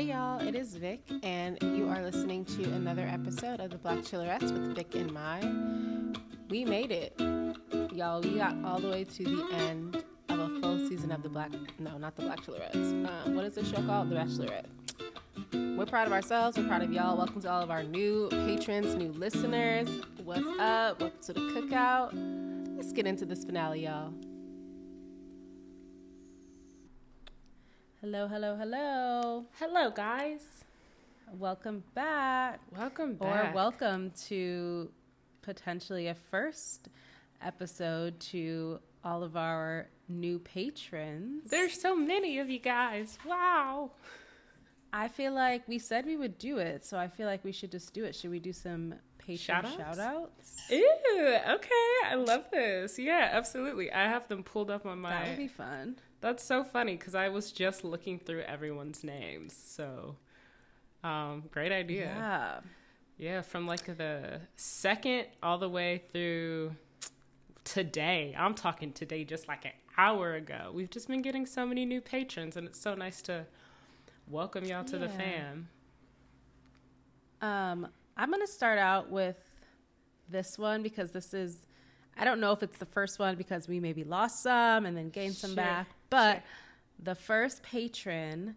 Hey y'all, it is Vic, and you are listening to another episode of the Blackchelorettes with Vic and Mai. We made it, y'all. We got all the way to the end of a full season of the Black, no, not the Blackchelorettes. Um, what is this show called? The Bachelorette. We're proud of ourselves. We're proud of y'all. Welcome to all of our new patrons, new listeners. What's up? Welcome to the cookout. Let's get into this finale, y'all. Hello, hello, hello. Hello, guys. Welcome back. Welcome back. Or welcome to potentially a first episode to all of our new patrons. There's so many of you guys. Wow. I feel like we said we would do it, so I feel like we should just do it. Should we do some patron Shout-outs? shout outs? Ew, okay. I love this. Yeah, absolutely. I have them pulled up on my. That would be fun. That's so funny because I was just looking through everyone's names. So, um, great idea. Yeah. Yeah, from like the second all the way through today. I'm talking today, just like an hour ago. We've just been getting so many new patrons, and it's so nice to welcome y'all to the fam. Um, I'm going to start out with this one because this is, I don't know if it's the first one because we maybe lost some and then gained some Sure, back, but sure. the first patron,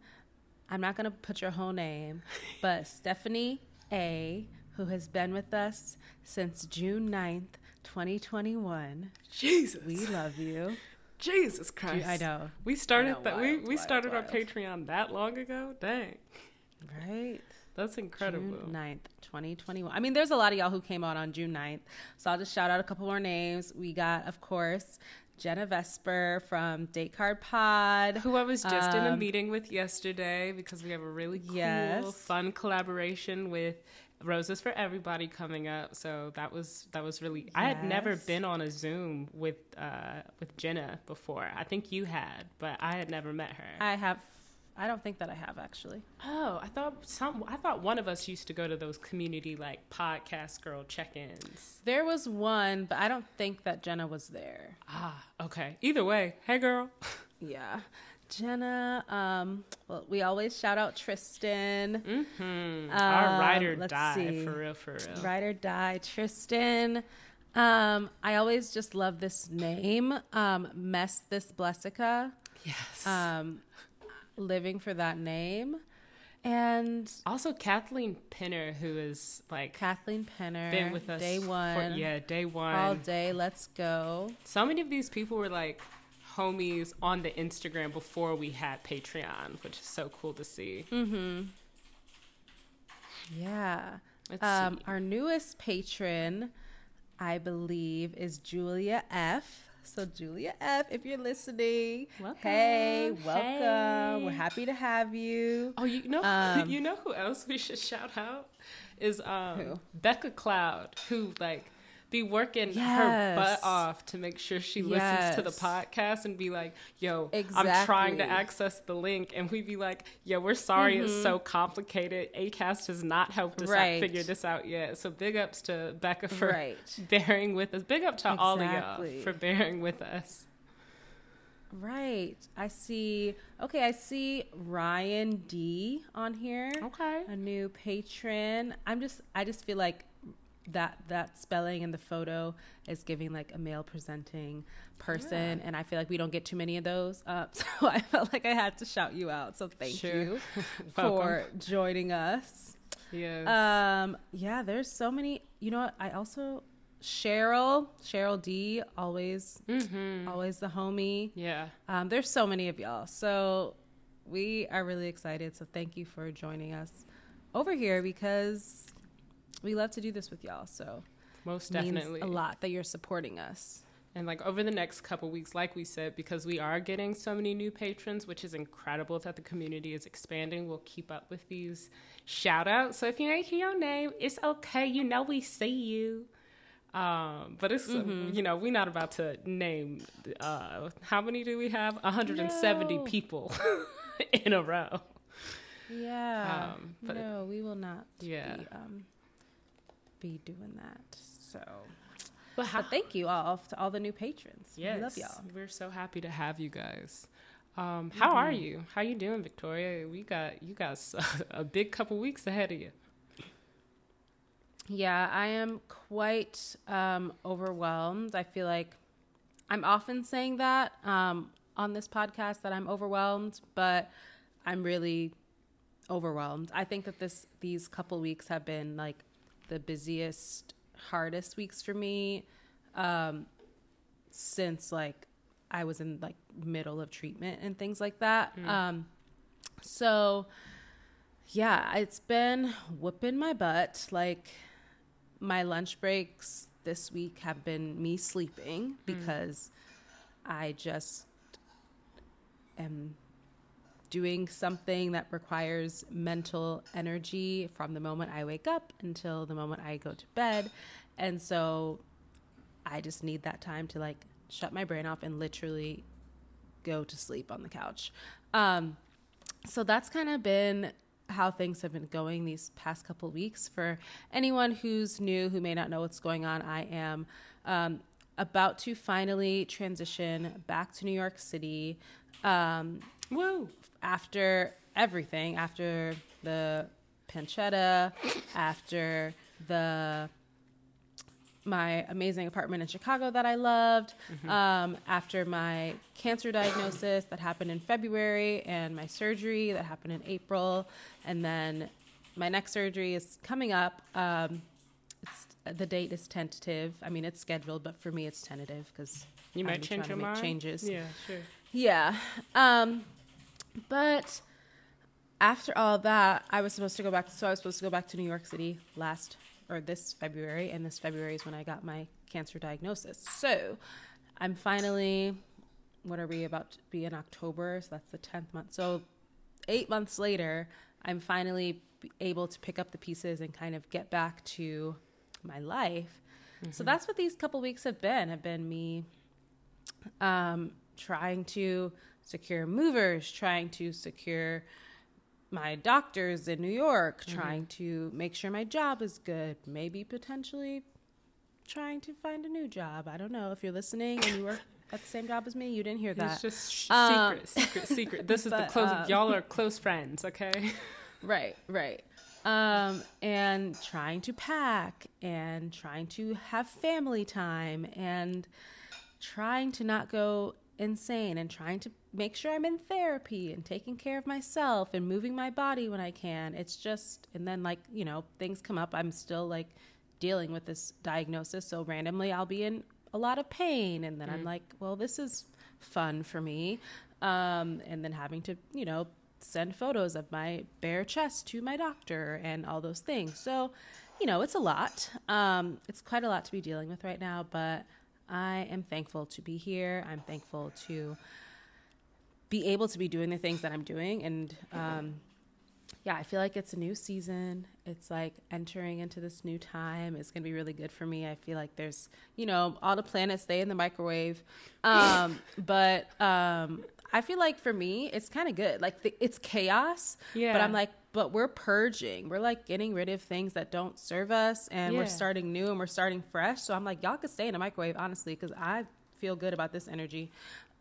I'm not going to put your whole name, but Stephanie A., who has been with us since June 9th, 2021. Jesus, We love you. Jesus Christ! I know. We started know, that. We wild, we wild, started our. Patreon that long ago. Dang, Right? That's incredible. June 9th, 2021. I mean, there's a lot of y'all who came out on June 9th. So I'll just shout out a couple more names. We got, of course, Jenna Vesper from Date Card Pod. Who I was just in a Um, meeting with yesterday because we have a really cool, Yes. fun collaboration with Roses for Everybody coming up. So that was that was really. I had never been on a Zoom with uh, with Jenna before. I think you had, but I had never met her. I have, I don't think that I have actually. oh, I thought some. I thought one of us used to go to those community like podcast girl check-ins. There was one, but I don't think that Jenna was there. Ah, okay. Either way, hey girl. Yeah. Jenna, um, well, we always shout out Tristan. Mm-hmm. Our ride or Um, die see. for real, for real. Ride or die, Tristan. Um, I always just love this name. Um, Mess this Blessica. Yes. Um, living for that name. And also, Kathleen Pinner, who is like Kathleen Penner. been with us Day for- one. yeah, day one. All day. Let's go. So many of these people were like homies on the Instagram before we had Patreon, which is so cool to see. Mm-hmm. Yeah. Let's Um, see. our newest patron, I believe, is Julia F. So Julia F, if you're listening, Welcome. hey, welcome. Hey. We're happy to have you. Oh, you know, um, you know who else we should shout out is um, Becca Cloud, who like be working her butt off to make sure she listens to the podcast and be like, "Yo, I'm trying to access the link," and we'd be like, "Yo, we're sorry, it's so complicated. Acast has not helped us out, Mm-hmm. Right. figure this out yet." So big ups to Becca for Right. bearing with us. Big up to all of y'all for bearing with us. Right. I see. Okay, I see Ryan D on here. Okay. A new patron. I'm just I just feel like that that spelling in the photo is giving like a male presenting person and I feel like we don't get too many of those. Uh, so I felt like I had to shout you out. So thank Sure. you for joining us. Yes. Um yeah, there's so many you know what I also Cheryl, Cheryl D, always mm-hmm. always the homie. Yeah. Um, there's so many of y'all. So we are really excited. So thank you for joining us over here because we love to do this with y'all. So Most definitely. a lot that you're supporting us. And like over the next couple weeks, like we said, because we are getting so many new patrons, which is incredible that the community is expanding, we'll keep up with these shout outs. So if you don't hear your name, it's okay. You know we see you. Um, but it's uh, Mm-hmm. you know we're not about to name uh, how many do we have 170 No. people in a row Yeah. Um, but- no, we will not Yeah. be, um, be doing that. So but but thank you all to all the new patrons. yes We love y'all. we're so happy to have you guys Um, how mm-hmm. are you? How you doing, Victoria? We got you got a big couple weeks ahead of you. Yeah, I am quite um, overwhelmed. I feel like I'm often saying that um, on this podcast that I'm overwhelmed, but I'm really overwhelmed. I think that this these couple weeks have been like the busiest, hardest weeks for me um, since like I was in like middle of treatment and things like that. Mm. Um, so yeah, it's been whooping my butt. Like my lunch breaks this week have been me sleeping mm. because mm. I just am doing something that requires mental energy from the moment I wake up until the moment I go to bed. And so I just need that time to like shut my brain off and literally go to sleep on the couch. Um, so that's kind of been how things have been going these past couple weeks. For anyone who's new, who may not know what's going on, I am um, about to finally transition back to New York City. Um, Woo! After everything, after the pancetta, after the my amazing apartment in Chicago that I loved, mm-hmm. um, after my cancer diagnosis that happened in February, and my surgery that happened in April, and then my next surgery is coming up. Um, the date is tentative. I mean, it's scheduled, but for me, it's tentative because you might change your mind. Changes. Yeah, sure. Yeah. Um, but after all that, I was supposed to go back. So I was supposed to go back to New York City last or this February, and this February is when I got my cancer diagnosis. So I'm finally, what are we about to be in October? So that's the 10th month. So eight months later, I'm finally able to pick up the pieces and kind of get back to my life. Mm-hmm. So that's what these couple weeks have been. Have been me um, trying to secure movers, trying to secure my doctors in New York, mm-hmm. trying to make sure my job is good, maybe potentially trying to find a new job. I don't know if you're listening and you work at the same job as me. You didn't hear that. It's just sh- um, secret, secret, secret. This is but, the close. Um, y'all are close friends, okay? right, right. Um, and trying to pack and trying to have family time and trying to not go insane and trying to make sure I'm in therapy and taking care of myself and moving my body when I can. It's just, and then like, you know, things come up. I'm still like dealing with this diagnosis. So randomly I'll be in a lot of pain. And then mm. I'm like, well, this is fun for me. Um, and then having to, you know, send photos of my bare chest to my doctor and all those things. So, you know, it's a lot. Um, it's quite a lot to be dealing with right now, but I am thankful to be here. I'm thankful to be able to be doing the things that I'm doing. And um, yeah, I feel like it's a new season. It's like entering into this new time. It's going to be really good for me. I feel like there's, you know, all the planets stay in the microwave. Um, but um, I feel like for me, it's kind of good. Like the, it's chaos. Yeah. But I'm like, but we're purging. We're like getting rid of things that don't serve us and yeah. we're starting new and we're starting fresh. So I'm like, y'all could stay in the microwave, honestly, because I feel good about this energy.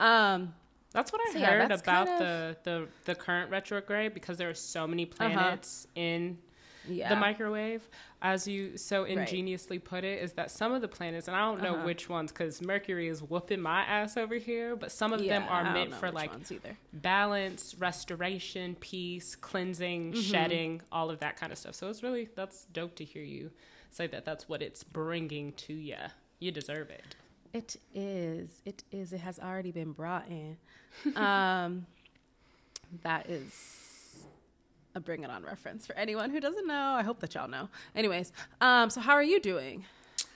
Um, that's what I so heard yeah, about kind of... the, the the current retrograde because there are so many uh-huh. planets uh-huh. in yeah. the microwave. As you so ingeniously right. put it, is that some of the planets, and I don't know uh-huh. which ones, because Mercury is whooping my ass over here, but some of yeah, them are meant for like balance, restoration, peace, cleansing, mm-hmm. shedding, all of that kind of stuff. So it's really that's dope to hear you say that. That's what it's bringing to you. You deserve it. It is. It is. It has already been brought in. Um, that is a Bring It On reference for anyone who doesn't know. I hope that y'all know. Anyways, um, so how are you doing?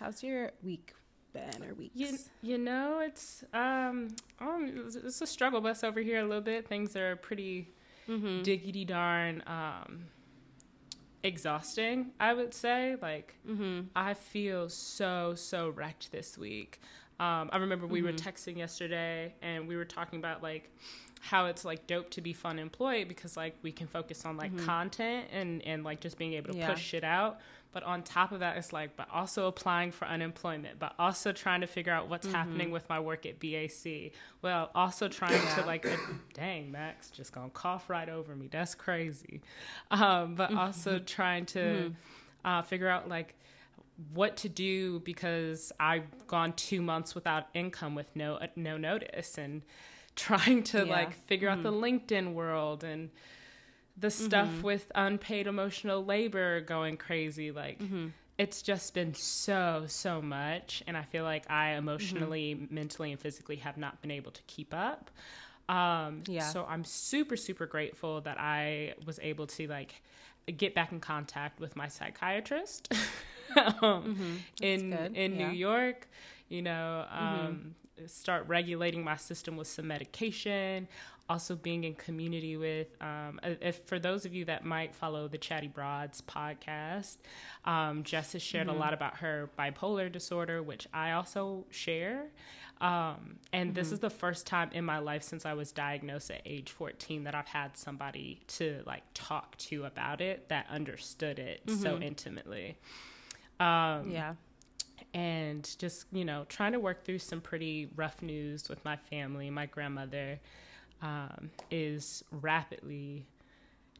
How's your week been or weeks? You, you know, it's um, um, it's a struggle bus over here a little bit. Things are pretty mm-hmm. diggity darn um, exhausting. I would say. Like, mm-hmm. I feel so so wrecked this week. Um, I remember we mm-hmm. were texting yesterday and we were talking about like how it's like dope to be fun employed because like we can focus on like content and and like just being able to Yeah. push shit out. But on top of that it's like but also applying for unemployment but also trying to figure out what's happening with my work at BAC well also trying to like uh, dang Max just gonna cough right over me. That's crazy. Um but also trying to uh, figure out like what to do because I've gone two months without income with no no notice. And trying to Yeah. like figure out the LinkedIn world and the stuff with unpaid emotional labor going crazy like it's just been so so much and I feel like I emotionally mentally and physically have not been able to keep up um Yeah. so I'm super super grateful that I was able to like get back in contact with my psychiatrist um, in good. in Yeah. New York. You know, um, start regulating my system with some medication. Also, being in community with, um, if for those of you that might follow the Chatty Broads podcast, um, Jess has shared a lot about her bipolar disorder, which I also share. Um, and this is the first time in my life since I was diagnosed at age 14 that I've had somebody to like talk to about it that understood it so intimately. Um, Yeah. And just you know trying to work through some pretty rough news with my family. My grandmother um, is rapidly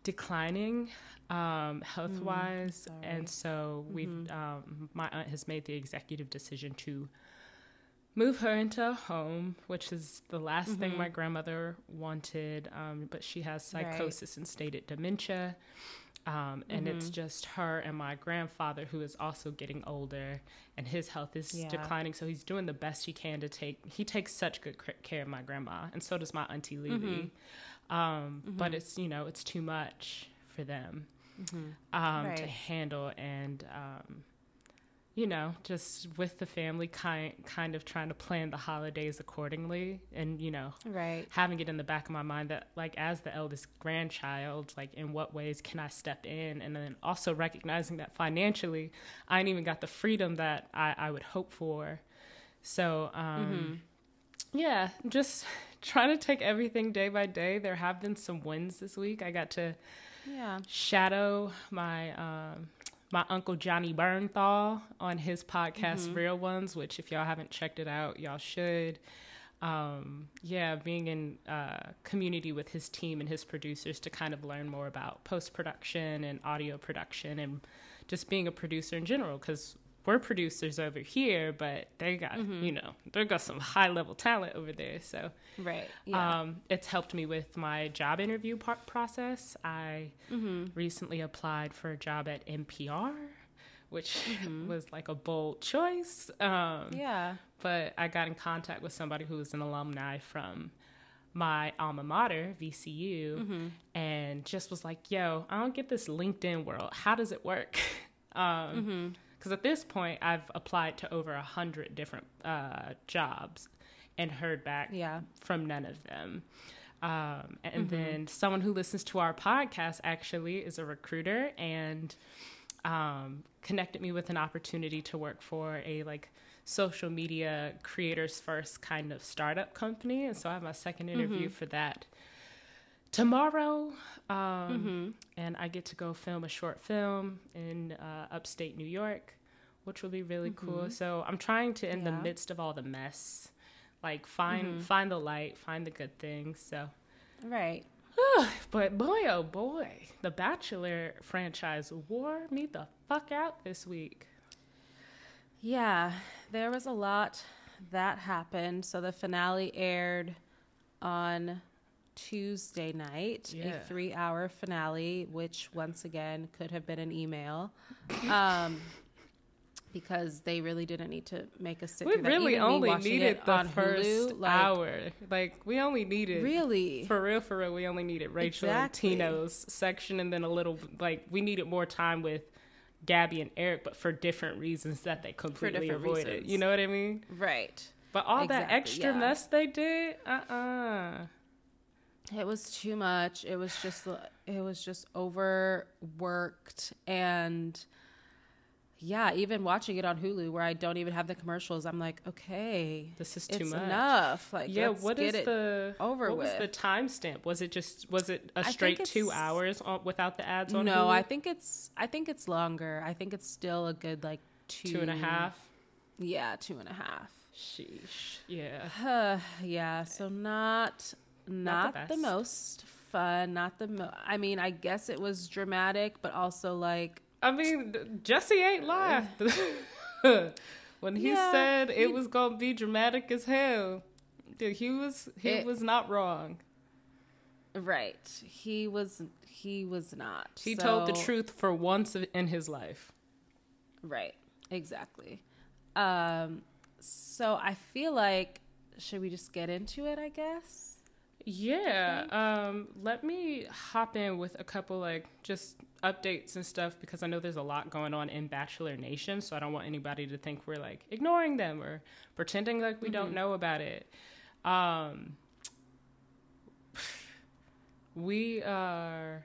declining um, health wise sorry. and so we've um, my aunt has made the executive decision to move her into a home which is the last thing my grandmother wanted um, but she has Right. psychosis and stated dementia um, and it's just her and my grandfather who is also getting older and his health is Yeah. declining so he's doing the best he can to take he takes such good care of my grandma and so does my auntie Lily. Um, but it's you know it's too much for them um, to handle and um, you know just with the family kind kind of trying to plan the holidays accordingly and you know Right. having it in the back of my mind that like as the eldest grandchild like in what ways can i step in? And then also recognizing that financially i ain't even got the freedom that i, I would hope for. So um yeah just trying to take everything day by day. There have been some wins this week. I got to Yeah. shadow my um my uncle Johnny Bernthal on his podcast Real Ones, which if y'all haven't checked it out, y'all should. Um, yeah, being in uh, community with his team and his producers to kind of learn more about post production and audio production and just being a producer in general because we're producers over here, but they got you know they got some high level talent over there. So Right. Yeah. um, it's helped me with my job interview par- process. I recently applied for a job at NPR, which was like a bold choice. Um, yeah. but I got in contact with somebody who was an alumni from my alma mater, VCU, and just was like, yo, I don't get this LinkedIn world. How does it work? um, because at this point I've applied to over a hundred different uh, jobs and heard back Yeah. from none of them. Um, and then someone who listens to our podcast actually is a recruiter and um, connected me with an opportunity to work for a like social media creators first kind of startup company. And so I have my second interview for that tomorrow. Um, And I get to go film a short film in uh, upstate New York, which will be really cool. So I'm trying to, in the midst of all the mess, like find find the light, find the good things. So, Right. but boy, oh boy, the Bachelor franchise wore me the fuck out this week. Yeah, there was a lot that happened. So the finale aired on Tuesday night, Yeah. a three hour finale, which once again could have been an email. Um, because they really didn't need to make us sit We really only needed the first Hulu, like, hour. Like we only needed Really? for real, for real. We only needed Rachel Exactly. and Tino's section, and then a little like we needed more time with Gabby and Eric, but for different reasons that they completely avoided. reasons. You know what I mean? Right. But all that extra yeah. mess they did, uh uh It was too much. It was just it was just overworked and yeah, even watching it on Hulu where I don't even have the commercials, I'm like, okay, This is too it's much. enough. Like, yeah, what is the over what with. was the timestamp? Was it just was it a straight two hours without the ads on? no, Hulu? I think it's I think it's longer. I think it's still a good like two two and a half. Yeah, two and a half. Sheesh. Yeah. Uh, yeah, so not not, the, best. most fun. Not the mo- I mean, I guess it was dramatic, but also like I mean, Jesse ain't lied. when he Yeah, said it he- was gonna be dramatic as hell, dude, he was he It- was not wrong. right. He was he was not. He told the truth for once in his life. Right. Exactly. Um so I feel like should we just get into it, I guess? Yeah. Um, let me hop in with a couple like just updates and stuff because I know there's a lot going on in Bachelor Nation, so I don't want anybody to think we're like ignoring them or pretending like we don't know about it. Um, we are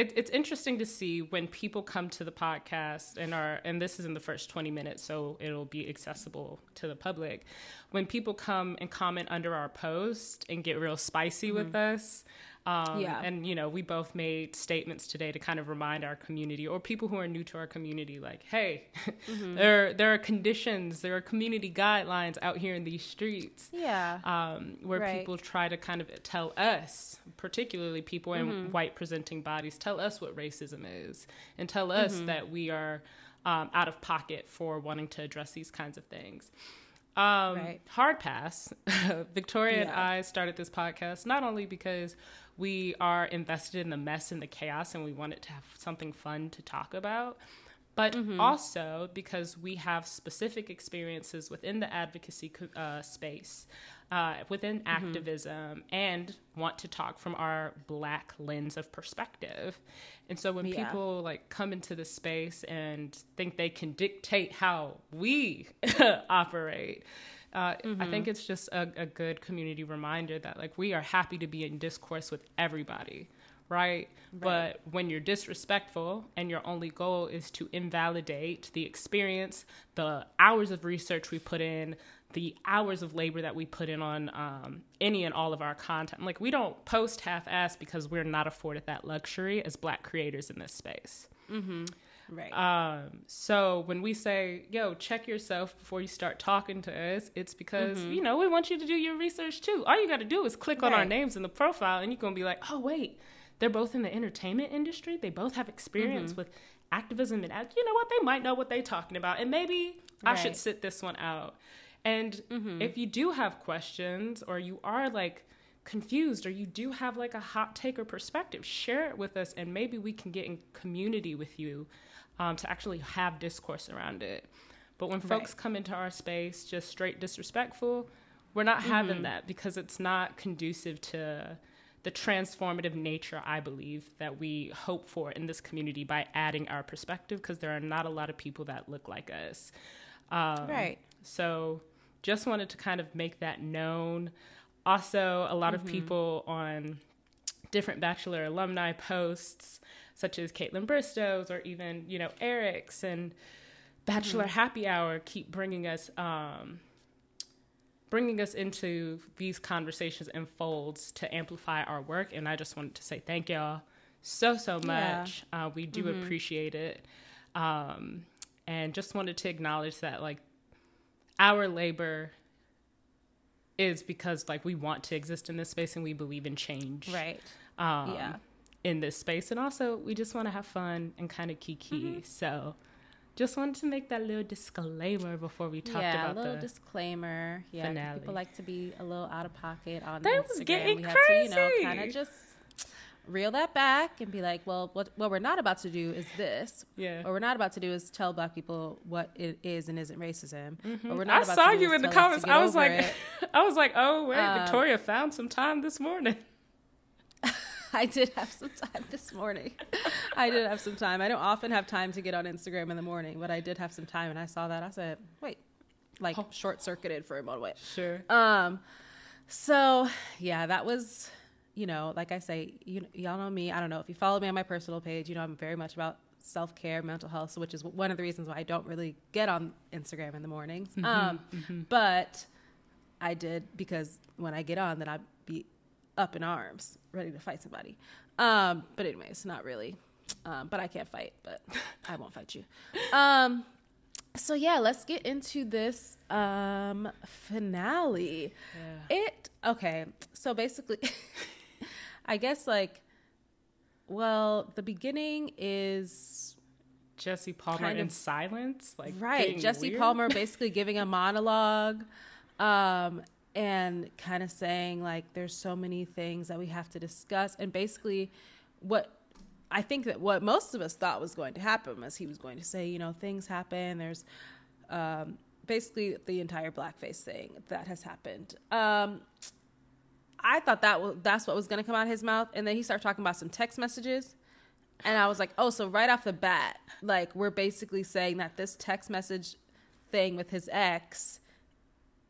it, it's interesting to see when people come to the podcast and are and this is in the first 20 minutes so it'll be accessible to the public. When people come and comment under our post and get real spicy with mm-hmm. us um, Yeah. and you know we both made statements today to kind of remind our community or people who are new to our community like hey there there are conditions there are community guidelines out here in these streets Yeah. um, where Right. people try to kind of tell us, particularly people in Mm-hmm. white presenting bodies, tell us what racism is and tell us Mm-hmm. that we are um, out of pocket for wanting to address these kinds of things. Um, Right. Hard pass. Victoria and I started this podcast not only because we are invested in the mess and the chaos and we wanted to have something fun to talk about, but Mm-hmm. also because we have specific experiences within the advocacy uh, space, uh, within Mm-hmm. activism, and want to talk from our black lens of perspective. And so when Yeah. people like come into the space and think they can dictate how we operate. Uh, I think it's just a, a good community reminder that like we are happy to be in discourse with everybody, right? But when you're disrespectful and your only goal is to invalidate the experience, the hours of research we put in, the hours of labor that we put in on um, any and all of our content, like we don't post half-ass because we're not afforded that luxury as Black creators in this space. right. Um, so when we say, yo, check yourself before you start talking to us, it's because, you know, we want you to do your research too. All you got to do is click on our names in the profile and you're going to be like, oh, wait, they're both in the entertainment industry. They both have experience with activism and, act- you know what? They might know what they're talking about. And maybe I should sit this one out. And if you do have questions or you are like, confused or you do have like a hot take or perspective, share it with us and maybe we can get in community with you um, to actually have discourse around it. But when folks Right. come into our space just straight disrespectful, we're not having that because it's not conducive to the transformative nature, I believe, that we hope for in this community by adding our perspective because there are not a lot of people that look like us. Um, Right. So just wanted to kind of make that known. Also, a lot Mm-hmm. of people on different Bachelor alumni posts, such as Kaitlyn Bristowe's or even, you know, Eric's and Bachelor Mm-hmm. Happy Hour keep bringing us, um, bringing us into these conversations and folds to amplify our work. And I just wanted to say thank y'all so, so Yeah. much. Uh, we do appreciate it. Um, and just wanted to acknowledge that, like, our labor is because like we want to exist in this space and we believe in change Right. um, Yeah. in this space and also we just want to have fun and kind of kiki Mm-hmm. so just wanted to make that little disclaimer before we talked yeah, about a little the disclaimer. Yeah, finale. people like to be a little out of pocket on That Instagram. was getting we had to, you know, kind of just reel that back and be like, well, what what we're not about to do is this. Yeah. What we're not about to do is tell black people what it is and isn't racism. What we're Mm-hmm. I saw to you in the tell us to comments. I was like. I was like, oh wait, Um, Victoria found some time this morning. I did have some time this morning. I did have some time. I don't often have time to get on Instagram in the morning, but I did have some time, and I saw that. I said, "Wait," like Oh. short circuited for a moment. Sure. Um, so yeah, that was, you know, like I say, you y'all know me. I don't know if you follow me on my personal page. You know, I'm very much about self care, mental health, which is one of the reasons why I don't really get on Instagram in the mornings. Mm-hmm, um, But I did because when I get on, then I'd be up in arms, ready to fight somebody. Um, but anyways, not really. Um, but I can't fight, but I won't fight you. Um, so yeah, let's get into this um, finale. It okay. So basically, I guess like, well, the beginning is Jesse Palmer Kind in silence, like right. Jesse weird. Palmer basically giving a monologue, um, and kind of saying like, "There's so many things that we have to discuss," and basically, what I think that what most of us thought was going to happen was he was going to say, you know, things happen. There's um, basically the entire blackface thing that has happened. Um, I thought that was, that's what was going to come out of his mouth, and then he started talking about some text messages, and I was like, oh, so right off the bat, like we're basically saying that this text message thing with his ex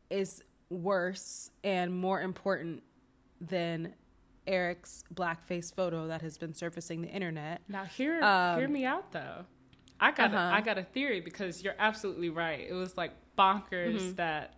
is worse and more important than Eric's blackface photo that has been surfacing the internet. Now hear Um, hear me out though. I got Uh-huh. a, I got a theory because you're absolutely right. It was like bonkers Mm-hmm. that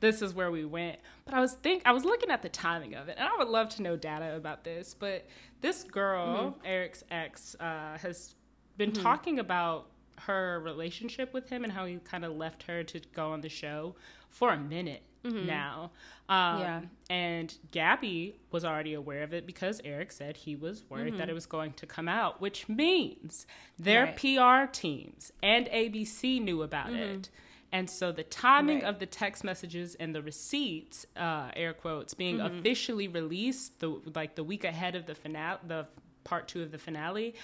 this is where we went. But I was think I was looking at the timing of it, and I would love to know data about this. But this girl, Mm-hmm. Eric's ex, uh, has been talking about her relationship with him and how he kind of left her to go on the show for a minute now. Um, Mm-hmm. Yeah. And Gabby was already aware of it because Eric said he was worried that it was going to come out, which means their Right. PR teams and ABC knew about it. And so the timing Right. of the text messages and the receipts, uh, air quotes, being mm-hmm. officially released the like the week ahead of the finale, the part two of the finale,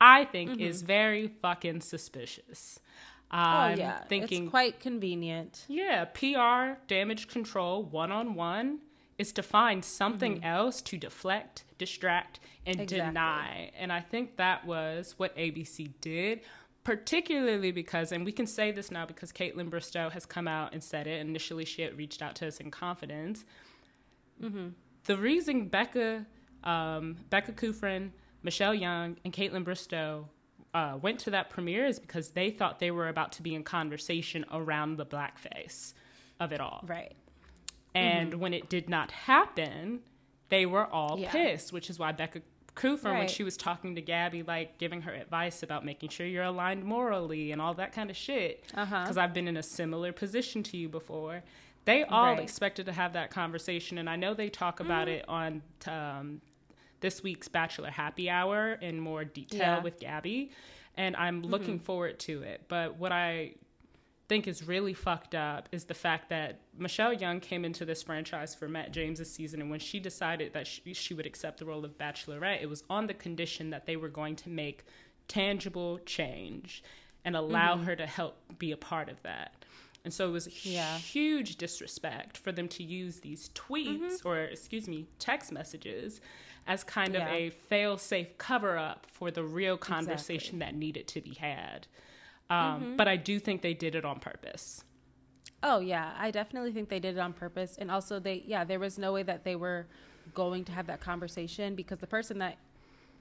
I think mm-hmm. is very fucking suspicious. Oh, I'm oh yeah, thinking it's quite convenient. yeah, PR damage control one on one is to find something mm-hmm. else to deflect, distract, and Exactly. deny. And I think that was what ABC did, particularly because, and we can say this now because Kaitlyn Bristowe has come out and said it. Initially, she had reached out to us in confidence. The reason Becca, um, Becca Kufrin, Michelle Young, and Kaitlyn Bristowe uh, went to that premiere is because they thought they were about to be in conversation around the blackface of it all. Right. And when it did not happen, they were all Mm-hmm. Yeah. pissed, which is why Becca Kufrin, when she was talking to Gabby, like giving her advice about making sure you're aligned morally and all that kind of shit, Uh-huh. because I've been in a similar position to you before. They all Right. expected to have that conversation, and I know they talk about Mm-hmm. it on um, this week's Bachelor Happy Hour in more detail Yeah. Mm-hmm. with Gabby, and I'm looking forward to it. But what I think is really fucked up is the fact that Michelle Young came into this franchise for Matt James's season, and when she decided that she, she would accept the role of Bachelorette, it was on the condition that they were going to make tangible change and allow mm-hmm. her to help be a part of that. And so it was a Yeah. huge disrespect for them to use these tweets mm-hmm. or, excuse me, text messages as kind Yeah. of a fail safe cover up for the real conversation that needed to be had. Um, But I do think they did it on purpose. Oh yeah, I definitely think they did it on purpose, and also they yeah there was no way that they were going to have that conversation because the person that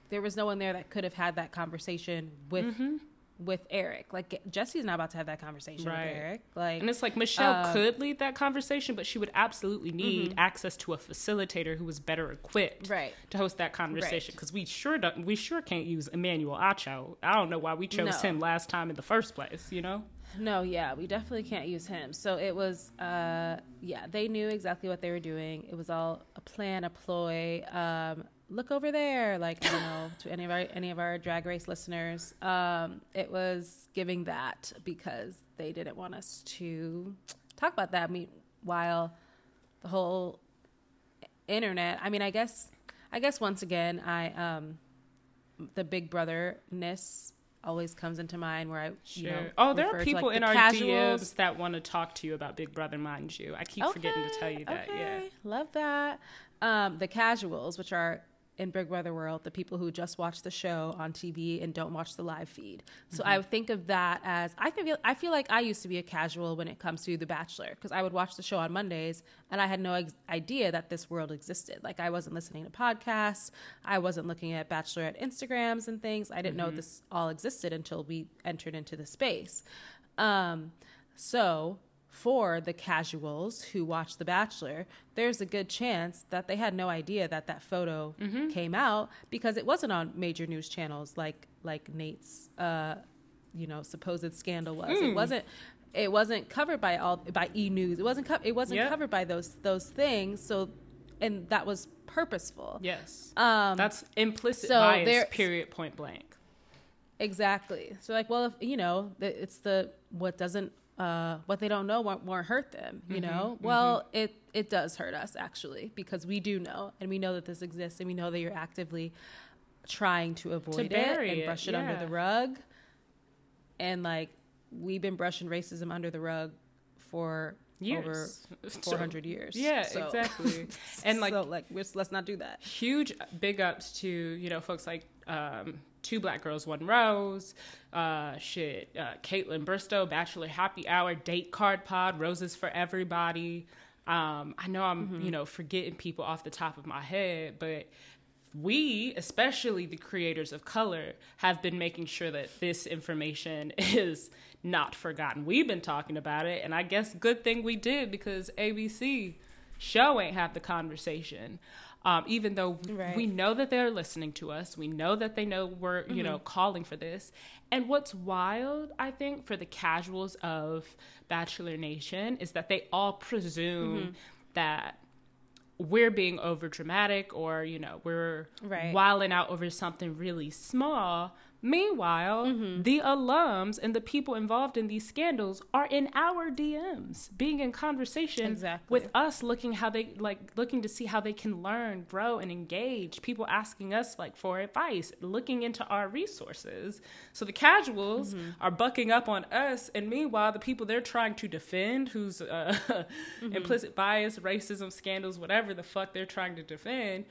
there was no one there that could have had that conversation with Mm-hmm. With Eric. Like Jesse's not about to have that conversation Right. with Eric. Like And it's like Michelle Um, could lead that conversation, but she would absolutely need access to a facilitator who was better equipped Right. to host that conversation. Right. Because we sure don't, we sure can't use Emmanuel Acho. I don't know why we chose No. him last time in the first place. You know? No, yeah, we definitely can't use him. So it was, uh, yeah, they knew exactly what they were doing. It was all a plan, a ploy. Um, look over there, like I don't know, to any of our any of our drag race listeners. Um, it was giving that because they didn't want us to talk about that. Meanwhile, the whole internet. I mean, I guess, I guess once again, I um, the Big Brother ness always comes into mind where I you know oh, there are to, like, people in our casuals. DMs that want to talk to you about Big Brother, mind you. I keep forgetting to tell you that. Yeah. Love that. Um, the casuals, which are in Big Brother world, the people who just watch the show on TV and don't watch the live feed. So I would think of that as I feel I feel like I used to be a casual when it comes to The Bachelor because I would watch the show on Mondays and I had no ex- idea that this world existed. Like I wasn't listening to podcasts, I wasn't looking at Bachelorette Instagrams and things. I didn't know this all existed until we entered into the space. Um, so for the casuals who watch The Bachelor, there's a good chance that they had no idea that that photo came out because it wasn't on major news channels like like Nate's uh, you know supposed scandal was. It wasn't. It wasn't covered by all by E News. It wasn't. Co- it wasn't Yep. covered by those those things. So, and that was purposeful. Yes. Um, That's implicit so bias, there- period, point blank. Exactly. So like, well, if you know, it's the what doesn't uh what they don't know won't, won't hurt them, you Mm-hmm, know? Well, it it does hurt us actually because we do know and we know that this exists and we know that you're actively trying to avoid it bury and it, brush it under yeah. the rug. And like we've been brushing racism under the rug for over Years. So- 400 years. Yeah, So- exactly. and like so like let's, let's not do that. huge big ups to you know folks like um, two black girls one rose uh, shit uh, kaitlyn bristowe bachelor happy hour date card pod roses for everybody. Um, i know i'm you know forgetting people off the top of my head but we especially the creators of color have been making sure that this information is not forgotten. We've been talking about it and i guess good thing we did because abc show ain't have the conversation um, even though Right. we know that they're listening to us we know that they know we're you know calling for this and what's wild i think for the casuals of bachelor nation is that they all presume that we're being over dramatic or you know we're Right. wilding out over something really small meanwhile mm-hmm. the alums and the people involved in these scandals are in our dms being in conversation Exactly. with us looking how they like looking to see how they can learn grow and engage. People asking us like for advice looking into our resources. So the casuals mm-hmm. are bucking up on us and meanwhile the people they're trying to defend whose uh, mm-hmm. implicit bias racism scandals whatever the fuck they're trying to defend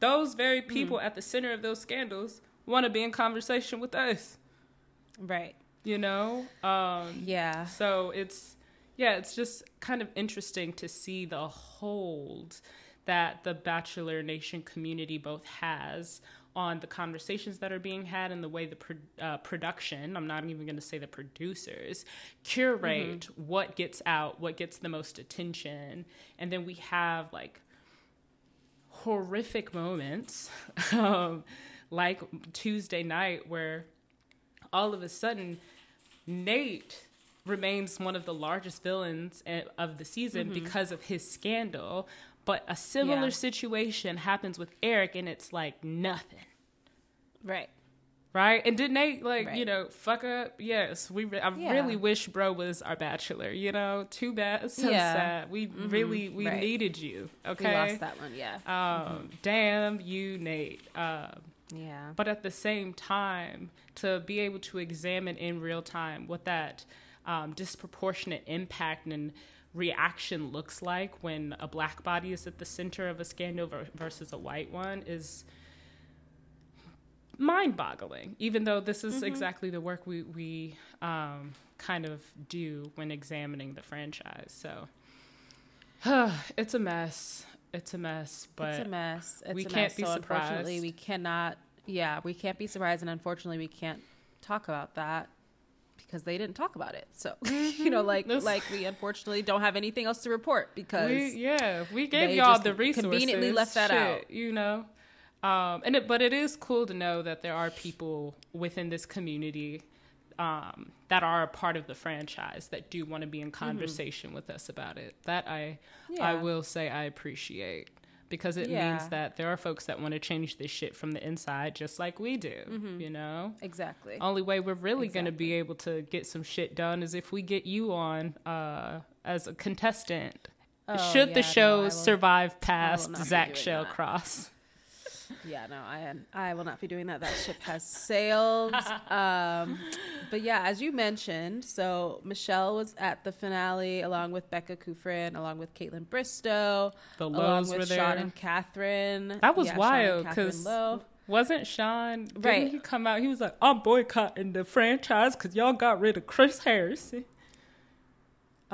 those very people at the center of those scandals want to be in conversation with us Right. you know um Yeah. so it's yeah, it's just kind of interesting to see the hold that the Bachelor Nation community both has on the conversations that are being had and the way the pro- uh, production, I'm not even going to say the producers, curate what gets out, what gets the most attention. And then we have like horrific moments um, like Tuesday night where all of a sudden Nate remains one of the largest villains eh, of the season because of his scandal. But a similar Yeah. situation happens with Eric, and it's like nothing, Right. right? And did Nate like you know fuck up? Yes, we. Re- I Yeah. really wish Bro was our bachelor. You know, too bad. So Yeah. sad. We really we Right. needed you. Okay. We lost that one. Yeah. Um, damn you, Nate. Um, yeah. but at the same time to be able to examine in real time what that um, disproportionate impact and reaction looks like when a black body is at the center of a scandal ver- versus a white one is mind-boggling even though this is exactly the work we, we um, kind of do when examining the franchise. So it's a mess it's a mess but it's a mess. It's we a can't mess. be so unfortunately, we cannot. Yeah, we can't be surprised, and unfortunately, we can't talk about that because they didn't talk about it. So you know, like This- like we unfortunately don't have anything else to report because we, yeah, we gave y'all the resources. conveniently left that shit, out. you know. Um, and it, but it is cool to know that there are people within this community um, that are a part of the franchise that do want to be in conversation with us about it. That I, I Mm-hmm. Will say I appreciate because it Yeah. means that there are folks that want to change this shit from the inside, just like we do. Mm-hmm. You know. exactly. Only way we're really going to be able to get some shit done is if we get you on uh, as a contestant. Oh, Should yeah, the show I will- survive past Zach doing Shell. Cross? Yeah, no, I I will not be doing that. That ship has sailed. Um, but yeah, as you mentioned, so Michelle was at the finale along with Becca Kufrin, along with Kaitlyn Bristowe, The along with were there. Sean and Catherine. That was Yeah, wild because wasn't Sean didn't Right. he come out? He was like, "I'm boycotting the franchise because y'all got rid of Chris Harrison."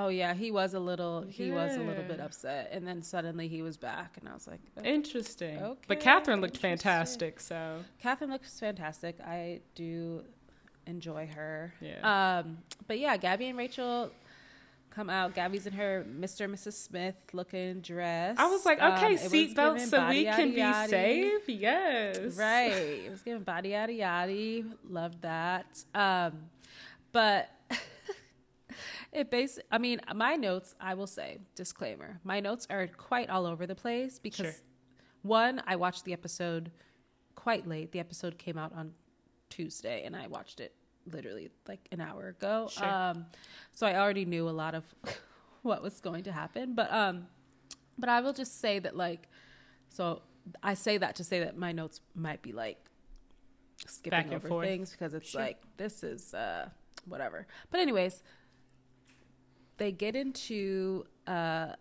Oh yeah, he was a little he was a little bit upset, and then suddenly he was back, and I was like, oh. Interesting. Okay, but Catherine looked fantastic. So Catherine looks fantastic. I do enjoy her. Yeah. Um, but yeah, Gabby and Rachel come out. Gabby's in her Mr. and Mrs. Smith looking dress. I was like, Um, okay, it was seatbelts so we can be yaddy safe. Yes. Right. It was giving body yaddy yaddy. Loved that. Um, but it base. I mean, my notes. I will say disclaimer. My notes are quite all over the place because Sure. one, I watched the episode quite late. The episode came out on Tuesday, and I watched it literally like an hour ago. Sure. Um, so I already knew a lot of what was going to happen. But um, but I will just say that like, so I say that to say that my notes might be like skipping over forth. things because it's Sure. like this is uh whatever. But anyways, they get into uh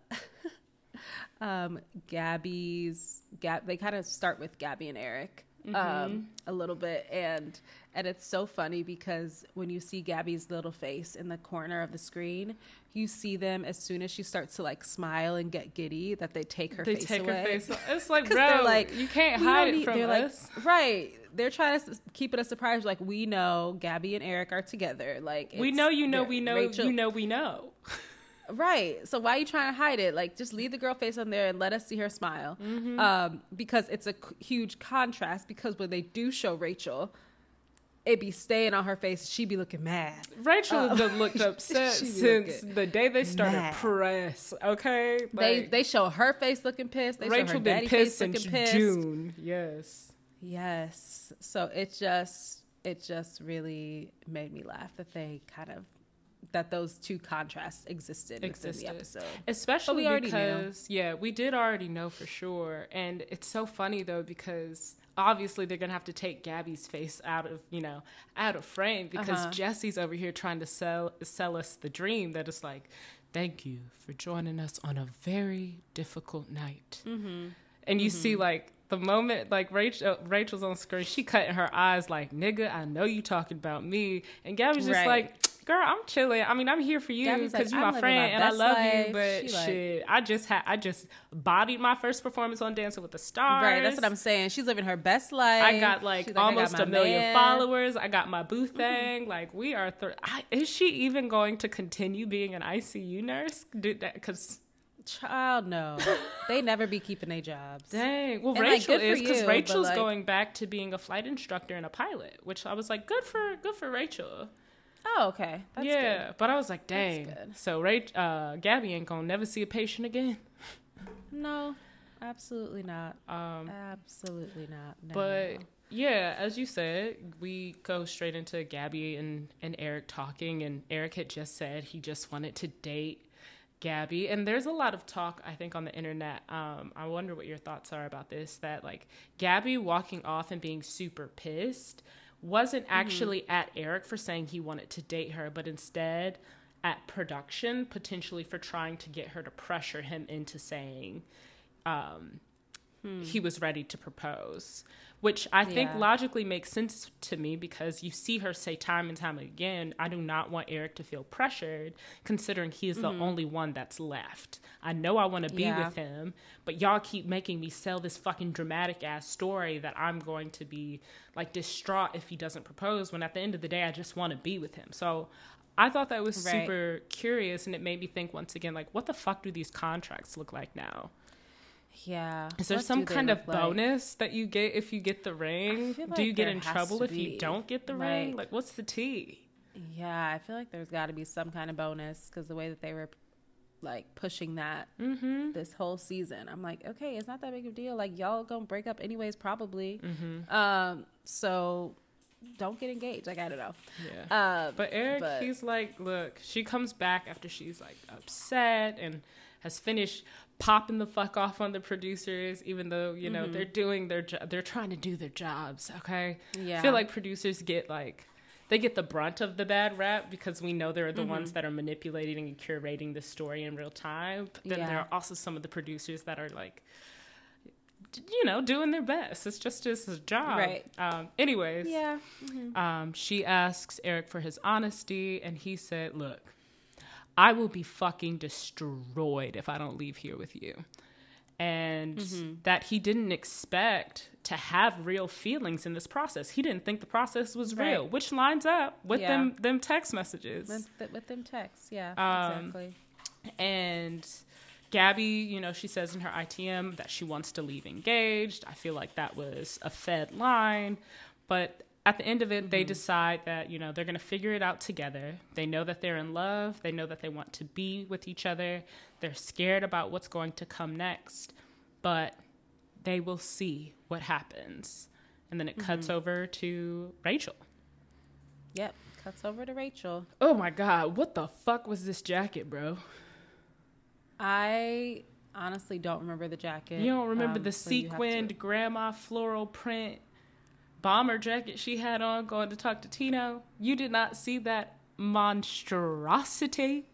um Gabby's Gab they kind of start with Gabby and Erich Mm-hmm. um a little bit and and it's so funny because when you see Gabby's little face in the corner of the screen you see them as soon as she starts to like smile and get giddy that they take her They face take away her face. It's like, bro, they're like, you can't hide don't it from they're us. Like, right. They're trying to keep it a surprise. Like, we know Gabby and Erich are together. Like, we know, you know, we know, Rachel- you know, we know. Right. So why are you trying to hide it? Like, just leave the girl face on there and let us see her smile. Mm-hmm. Um, because it's a c- huge contrast. Because when they do show Rachel, it be staying on her face. She be looking mad. Rachel Uh, done looked upset since the day they started mad. press. Okay, they Like, they show her face looking pissed. They show Rachel her been pissed face looking since pissed. June. Yes. Yes. So it just it just really made me laugh that they kind of that those two contrasts existed, within Existed. the episode. Especially we already knew. because yeah, we did already know for sure. And it's so funny though because obviously they're gonna have to take Gabby's face out of you know out of frame because Uh-huh. Jesse's over here trying to sell sell us the dream that it's like, thank you for joining us on a very difficult night. Mm-hmm. And you see like the moment like Rachel uh, Rachel's on screen, she cutting her eyes like nigga, I know you talking about me, and Gabby's just Right. like. Girl, I'm chilling. I mean, I'm here for you like, because you "I'm my friend my and I love you. But She like- shit, I just had I just bodied my first performance on Dancing with the Stars. Right, that's what I'm saying. She's living her best life. I got like She's I got almost a million man. followers. I got my boo mm-hmm. thing. Like we are. Th- I, is she even going to continue being an ICU nurse? Because Child, no. they never be keeping their jobs. dang. Well, And, Rachel for is because Rachel's like- going back to being a flight instructor and a pilot, which I was like, good for good for Rachel. Oh, okay. That's yeah, good. but I was like, dang. So Rach, uh, Gabby ain't gonna never see a patient again. No, absolutely not. Um, Absolutely not. No, But no. yeah, as you said, we go straight into Gabby and, and Erich talking, and Erich had just said he just wanted to date Gabby. And there's a lot of talk, I think, on the internet. Um, I wonder what your thoughts are about this that, like, Gabby walking off and being super pissed wasn't actually at Erich for saying he wanted to date her, but instead at production, potentially for trying to get her to pressure him into saying, um, he was ready to propose, which I think Yeah. logically makes sense to me because you see her say time and time again, I do not want Erich to feel pressured, considering he is the mm-hmm. only one that's left. I know I want to be Yeah. with him, but y'all keep making me sell this fucking dramatic ass story that I'm going to be like distraught if he doesn't propose when at the end of the day I just want to be with him. So I thought that was Right. super curious and it made me think once again like what the fuck do these contracts look like now? Yeah. Is there What some kind of like? bonus that you get if you get the ring? feel Do you get in trouble if you don't get the ring? Like- Like, what's the tea? Yeah, I feel like there's got to be some kind of bonus because the way that they were like pushing that Mm-hmm. this whole season, I'm like, okay, it's not that big of a deal. Like y'all gonna break up anyways, probably. Mm-hmm. Um, so don't get engaged. Like I don't know. Yeah. Uh, But Erich, but- he's like, look, she comes back after she's like upset and has finished popping the fuck off on the producers, even though you know they're doing their jo- they're trying to do their jobs. Okay, Yeah. I feel like producers get like they get the brunt of the bad rap because we know they're the Mm-hmm. ones that are manipulating and curating the story in real time. But then there are also some of the producers that are like, you know, doing their best. It's just his job. Right. Um, anyways, Yeah. um, she asks Erich for his honesty, and he said, Look, I will be fucking destroyed if I don't leave here with you. And Mm-hmm. that he didn't expect to have real feelings in this process. He didn't think the process was real, Right. which lines up with Yeah. them them text messages. With, th- with them texts. Yeah. Um, exactly. And Gabby, you know, she says in her ITM that she wants to leave engaged. I feel like that was a fed line. But at the end of it, they decide that, you know, they're going to figure it out together. They know that they're in love. They know that they want to be with each other. They're scared about what's going to come next. But they will see what happens. And then it cuts over to Rachel. Yep. Cuts over to Rachel. Oh my God, what the fuck was this jacket, bro? I honestly don't remember the jacket. You don't remember um, the so you have to- sequined grandma floral print bomber jacket she had on going to talk to Tino? You did not see that monstrosity?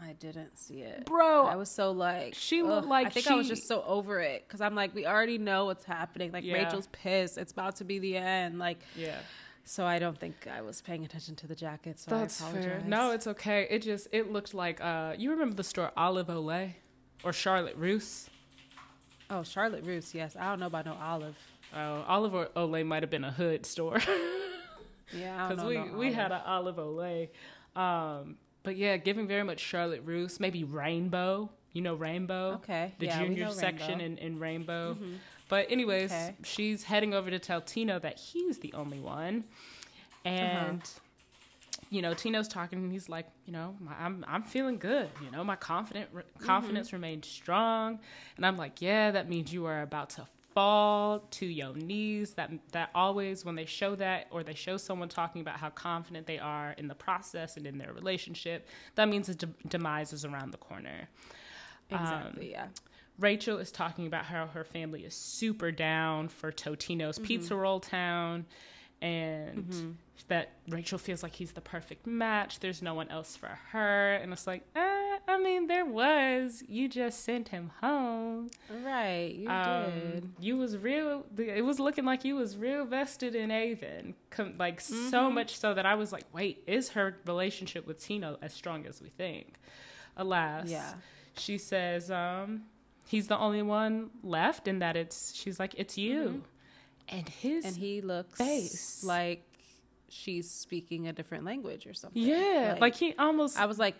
I didn't see it. Bro, I was so like she ugh. looked like I think I was just so over it because I'm like we already know what's happening. Like Yeah. Rachel's pissed. It's about to be the end. Like Yeah. so I don't think I was paying attention to the jacket. So That's I apologize. fair. No, it's okay. It just it looked like uh you remember the store Olive Olay or Charlotte Russe? oh Charlotte Russe. Yes, I don't know about no Olive. Oh, Olive Olay might have been a hood store. Yeah, because we no we Olive. had an olive olay um but yeah giving very much charlotte russe maybe rainbow you know rainbow Okay, the yeah, junior section Rainbow. Mm-hmm. in, in rainbow but anyways Okay. she's heading over to tell tino that he's the only one Uh-huh. and you know tino's talking and he's like you know my, i'm i'm feeling good you know my confident Mm-hmm. confidence remains strong and i'm like yeah that means you are about to fall to your knees that that always when they show that or they show someone talking about how confident they are in the process and in their relationship that means the de- demise is around the corner exactly. yeah. Rachel is talking about how her family is super down for Totino's Mm-hmm. Pizza Roll Town and that Rachel feels like he's the perfect match. There's no one else for her. And it's like, eh, I mean, there was. You just sent him home. Right, you Um, did. you was real. It was looking like you was real vested in Aven, Com- like Mm-hmm. so much so that I was like, wait, is her relationship with Tino as strong as we think? Alas, Yeah. She says, um, he's the only one left, and that it's. She's like, it's you, and his. Mm-hmm. And he looks face. like she's speaking a different language or something. yeah, like, he almost. I was like,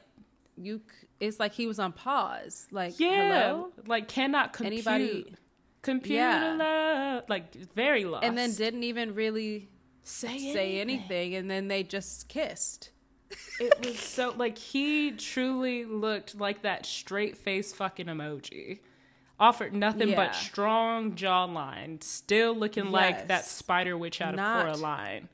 you. It's like he was on pause. Like, yeah, hello, like cannot compute. Anybody- Computer Yeah. love, like very lost. and then didn't even really say say anything, and then they just kissed. It was so like he truly looked like that straight face fucking emoji. Offered nothing Yeah. but strong jawline, still looking like that spider witch out Not- of Coraline.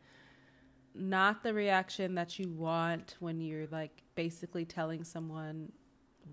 Not the reaction that you want when you're like basically telling someone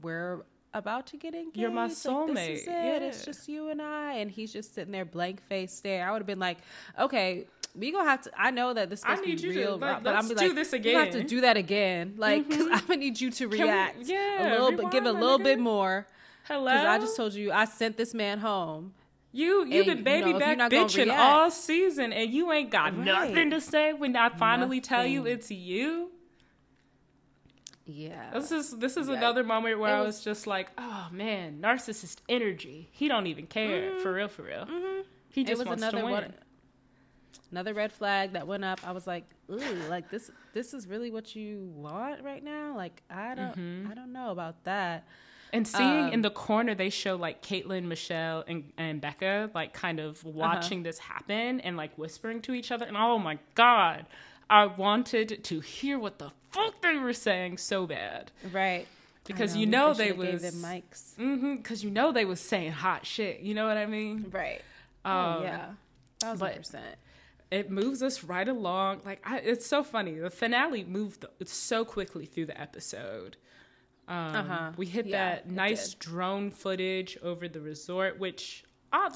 we're about to get engaged. You're my Like, soulmate. it. It's just you and I, and he's just sitting there blank face stare. I would have been like, okay. We gonna have to. I know that this is I supposed to need be you to, real, like, but I'm let's be do like, this You have to do that again, like, mm-hmm. because I'm gonna need you to we- react. yeah, a little bit, give a little bit more. Hello, Because I just told you I sent this man home. You and, you've been baby you're back bitching react- all season, and you ain't got Right. nothing to say when I finally tell you it's you. Yeah. This is this is Yeah. another moment where It I was, was- just like, oh man, narcissist energy. He don't even care for real, for real. He it just was wants another to win. one, another red flag that went up. I was like, ooh, like this this is really what you want right now? Like I don't Mm-hmm. I don't know about that. And seeing in Um, the corner, they show like Kaitlyn, Michelle, and, and Becca, like kind of Uh-huh. watching this happen and like whispering to each other. And oh my God, I wanted to hear what the fuck they were saying so bad. Right. Because I you know they, they was- gave them mics. Mm-hmm. Because you know they was saying hot shit. You know what I mean? Right. Um, oh yeah. Thousand percent. it moves us right along. Like I, it's so funny. The finale moved so quickly through the episode. Um, Uh-huh. We hit Yeah, that nice drone footage over the resort, which uh,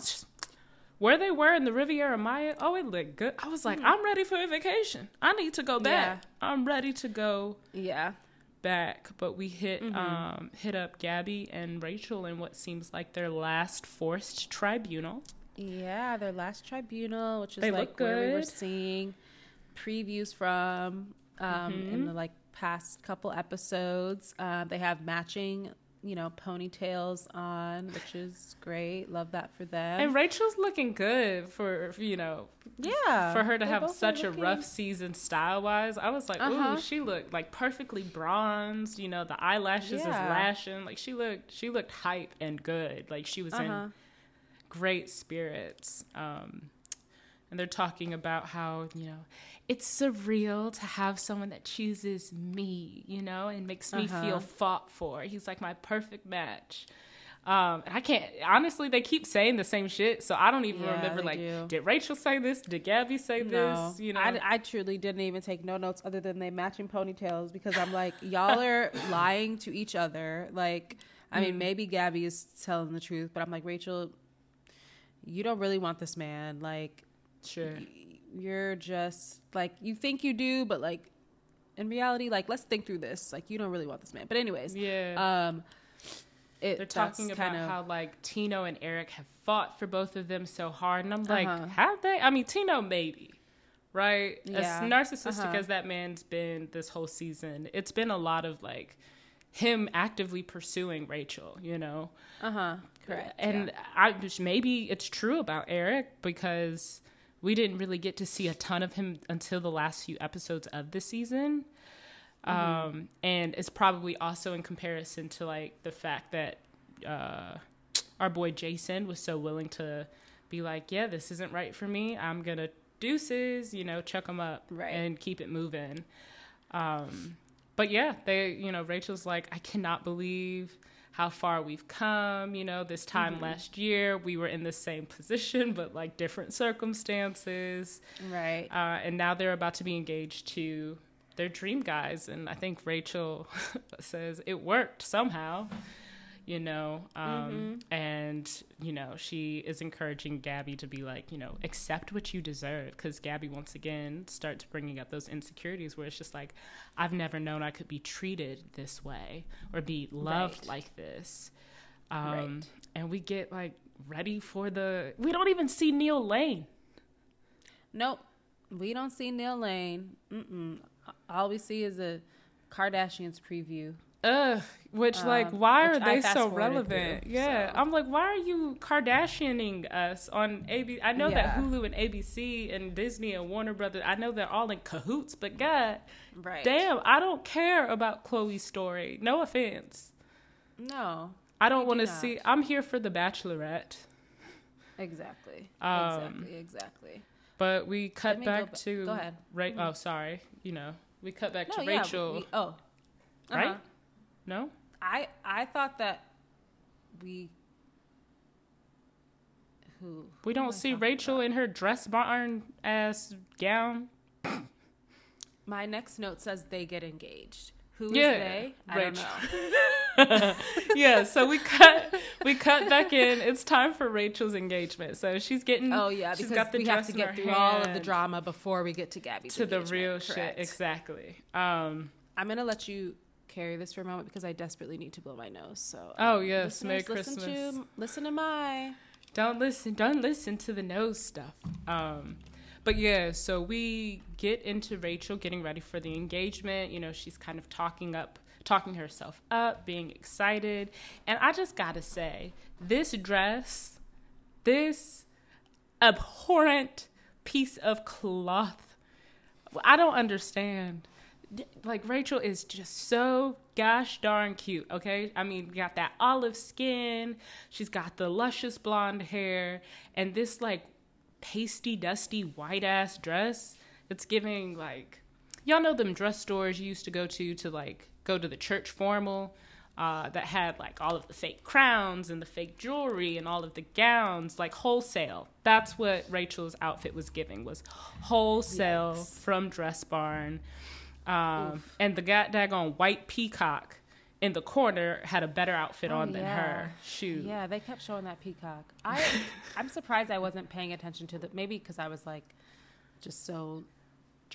where they were in the Riviera Maya, oh, it looked good. I was like, I'm ready for a vacation. I need to go back. I'm ready to go Yeah. back. But we hit Mm-hmm. um, hit up Gabby and Rachel in what seems like their last forced tribunal. Yeah, their last tribunal, which is They like where we were seeing previews from um, Mm-hmm. in the like past couple episodes. Uh, they have matching, you know, ponytails on, which is great. Love that for them. And Rachel's looking good for you know yeah, for her to have such a rough season style wise. I was like, Uh-huh. ooh, she looked like perfectly bronzed. You know, the eyelashes is lashing. Like she looked, she looked hype and good. Like she was Uh-huh. in great spirits. Um, and they're talking about how you know it's surreal to have someone that chooses me, you know, and makes me Uh-huh. feel fought for. He's like my perfect match. Um, and I can't honestly. They keep saying the same shit, so I don't even Yeah, remember. Like, do. did Rachel say this? Did Gabby say No, this? You know, I, I truly didn't even take no notes other than they matching ponytails because I'm like, y'all are lying to each other. Like, I Mm. mean, maybe Gabby is telling the truth, but I'm like, Rachel, you don't really want this man. Like, sure. you're just like you think you do, but like in reality, like let's think through this. Like, you don't really want this man. But anyways, Yeah. um, it, They're talking about kind of how like Tino and Erich have fought for both of them so hard, and I'm like, Uh-huh. have they? I mean, Tino maybe, right? Yeah. As narcissistic Uh-huh. as that man's been this whole season, it's been a lot of like him actively pursuing Rachel, you know. uh huh correct. And yeah. I just maybe it's true about Erich because we didn't really get to see a ton of him until the last few episodes of the season. Mm-hmm. Um, and it's probably also in comparison to like the fact that uh, our boy Jason was so willing to be like, yeah, this isn't right for me. I'm gonna deuces, you know, chuck them up Right. and keep it moving. Um, but yeah, they, you know, Rachel's like, I cannot believe how far we've come. You know, this time last year we were in the same position, but like different circumstances. right. Uh, and now they're about to be engaged to their dream guys. And I think Rachel says it worked somehow, you know. Um, And, you know, she is encouraging Gabby to be like, you know, accept what you deserve. Because Gabby, once again, starts bringing up those insecurities where it's just like, I've never known I could be treated this way or be loved Right. like this. Um, Right. And we get like ready for the. We don't even see Neil Lane. Nope. We don't see Neil Lane. Mm-mm. All we see is a Kardashians preview. Ugh, which like Um, why which are I they so relevant? through, yeah, so. I'm like, why are you Kardashianing us on AB? I know that Hulu and ABC and Disney and Warner Brothers. I know they're all in cahoots, but God, Right. damn, I don't care about Khloé's story. No offense, No. I don't want to not. see. I'm here for the Bachelorette, Exactly. Um, exactly. Exactly. but we cut me go back to go ahead. Ra- Oh, sorry. You know, we cut back No, to yeah. Rachel, we- oh. right? No. I I thought that we. Who? We don't see Rachel about? in her dress barn ass gown. My next note says they get engaged. Who is Yeah, they? I don't Rachel. know. yeah, so we cut we cut back in. It's time for Rachel's engagement. So she's getting Oh yeah, she's got the we have dress to in get through all of the drama before we get to Gabby's to the engagement. real shit. Exactly. Um I'm gonna let you carry this for a moment because I desperately need to blow my nose. So Oh, um, yes, Merry listeners, Listen Christmas. to, listen to my don't listen don't listen to the nose stuff. Um but yeah, so we get into Rachel getting ready for the engagement. You know, she's kind of talking up talking herself up, being excited. And I just gotta say, this dress, this abhorrent piece of cloth. I don't understand. Like Rachel is just so gosh darn cute, okay? I mean, got that olive skin, she's got the luscious blonde hair, and this like pasty, dusty, white ass dress. It's giving like y'all know them dress stores you used to go to to like go to the church formal uh, that had like all of the fake crowns and the fake jewelry and all of the gowns like wholesale that's what rachel's outfit was giving was wholesale from dress barn um, and the god daggone white peacock in the corner had a better outfit Oh, on than yeah. her. Shoot. Yeah, they kept showing that peacock. I I'm surprised I wasn't paying attention to the maybe because I was like just so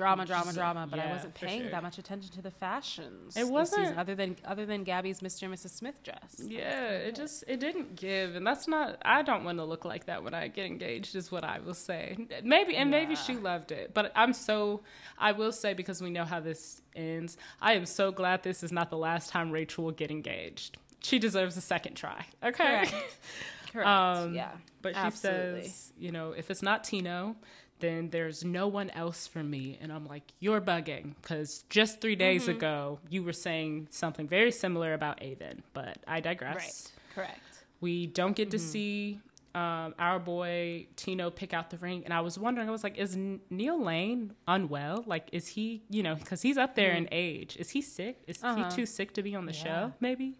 drama, drama, drama, but I wasn't paying sure. that much attention to the fashions. It wasn't- season, other than other than Gabby's Mr. and Mrs. Smith dress. Yeah, it just it didn't give, and that's not. I don't want to look like that when I get engaged. Is what I will say. Maybe and maybe she loved it, but I'm so. I will say because we know how this ends. I am so glad this is not the last time Rachel will get engaged. She deserves a second try. Okay. Correct. Correct. Um, yeah. But she Absolutely. says, you know, if it's not Tino, then there's no one else for me. And I'm like, you're bugging. Because just three days Mm-hmm. ago, you were saying something very similar about Aven. But I digress. Right. Correct. We don't get to Mm-hmm. see um, our boy Tino pick out the ring. And I was wondering, I was like, is Neil Lane unwell? Like, is he, you know, because he's up there in age. Is he sick? Is Mm-hmm. Uh-huh. he too sick to be on the Yeah. show? Maybe,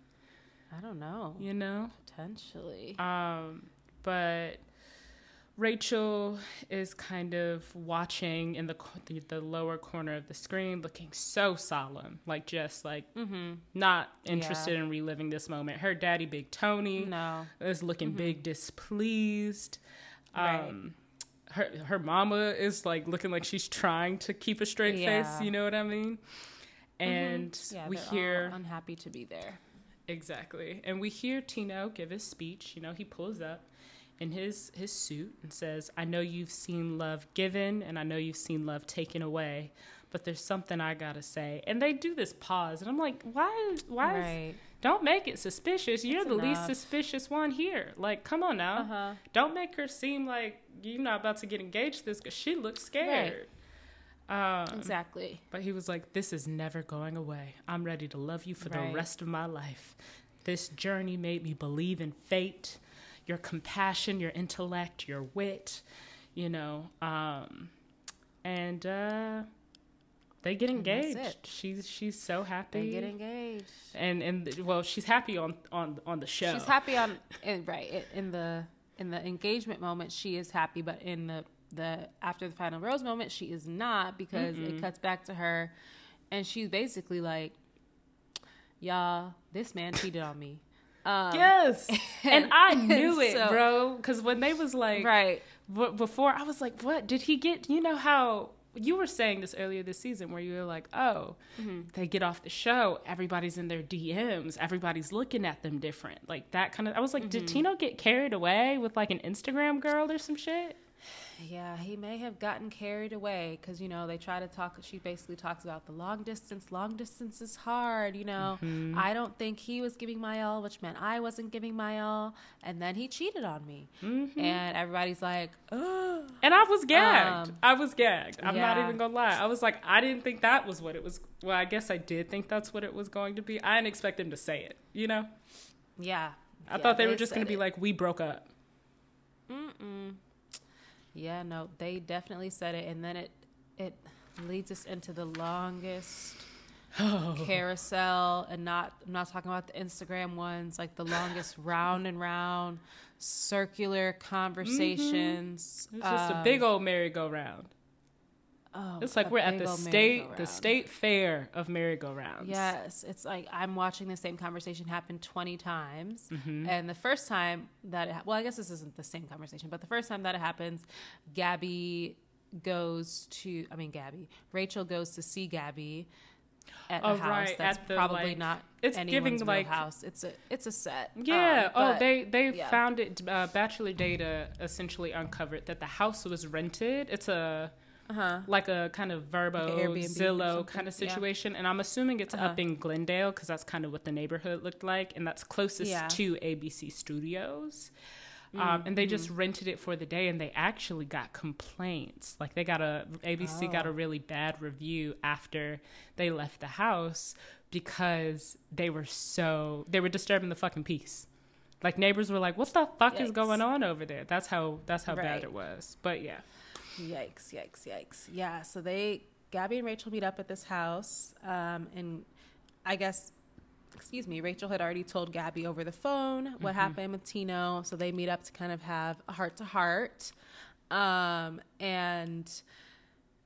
I don't know. you know? Potentially. Um, but Rachel is kind of watching in the, the the lower corner of the screen, looking so solemn, like just like mm-hmm. not interested in reliving this moment. Her daddy, Big Tony, No. is looking big displeased. Right. Um, her her mama is like looking like she's trying to keep a straight Yeah. face. You know what I mean? And Yeah, we hear unhappy to be there. Exactly. And we hear Tino give his speech. You know, he pulls up in his his suit and says, "I know you've seen love given and I know you've seen love taken away, but there's something I got to say." And they do this pause, and I'm like, "Why why is, don't make it suspicious. You're It's the least suspicious one here. Like, come on now. Uh-huh. Don't make her seem like you're not about to get engaged to this cuz she looks scared." Um, Exactly. but he was like, This is never going away. I'm ready to love you for the rest of my life. This journey made me believe in fate, your compassion, your intellect, your wit, you know. Um, and uh, they get engaged. She's she's so happy. They get engaged. and and well, she's happy on on on the show. She's happy on in, right in the in the engagement moment. She is happy, but in the the after the final rose moment, she is not because it cuts back to her, and she's basically like, "Y'all, this man cheated on me." Um, Yes, and I knew and it, so- bro. Because when they was like, right. Before I was like, what did he get? You know how you were saying this earlier this season where you were like, oh, Mm-hmm. they get off the show, everybody's in their DMs, everybody's looking at them different. Like that kind of I was like, Mm-hmm. did Tino get carried away with like an Instagram girl or some shit? Yeah, he may have gotten carried away because you know they try to talk. She basically talks about the long distance. Long distance is hard. You know, Mm-hmm. I don't think he was giving my all, which meant I wasn't giving my all, and then he cheated on me. Mm-hmm. And everybody's like, "Oh, And I was gagged. Um, I was gagged. I'm not even gonna lie. I was like, I didn't think that was what it was. Well, I guess I did think that's what it was going to be. I didn't expect him to say it. You know, yeah." I Yeah, thought they, were just gonna be like, we broke up. Mm-mm. Yeah, no, they definitely said it, and then it it leads us into the longest carousel, and not I'm not talking about the Instagram ones, like the longest round and round circular conversations. It's just a Um, big old merry-go-round. Oh, It's like we're at the state, the state fair of merry-go-rounds. Yes, it's like I'm watching the same conversation happen 20 times. Mm-hmm. And the first time that it, well, I guess this isn't the same conversation, but the first time that it happens, Gabby goes to, I mean, Gabby, Rachel goes to see Gabby at Oh, a house right, that's the, probably like- not it's anyone's giving, real like- house. It's a, it's a set. Yeah. Um, oh, but- they they yeah. found it. Uh, Bachelor Data essentially uncovered that the house was rented. It's a uh-huh. like a kind of Vrbo, Like Zillow kind of yeah. situation, and I'm assuming it's Uh-huh. up in Glendale because that's kind of what the neighborhood looked like, and that's closest Yeah. to ABC Studios. Mm, Um, and they mm-hmm. just rented it for the day, and they actually got complaints. Like they got a ABC got a Oh. really bad review after they left the house because they were so they were disturbing the fucking peace. Like neighbors were like, "What the fuck is going on over there?" That's how that's how bad it was. But yeah, Yikes, yikes, yikes. Yeah, so they, Gabby and Rachel meet up at this house. Um, and I guess, excuse me, Rachel had already told Gabby over the phone what happened with Tino. So they meet up to kind of have a heart to heart. Um, and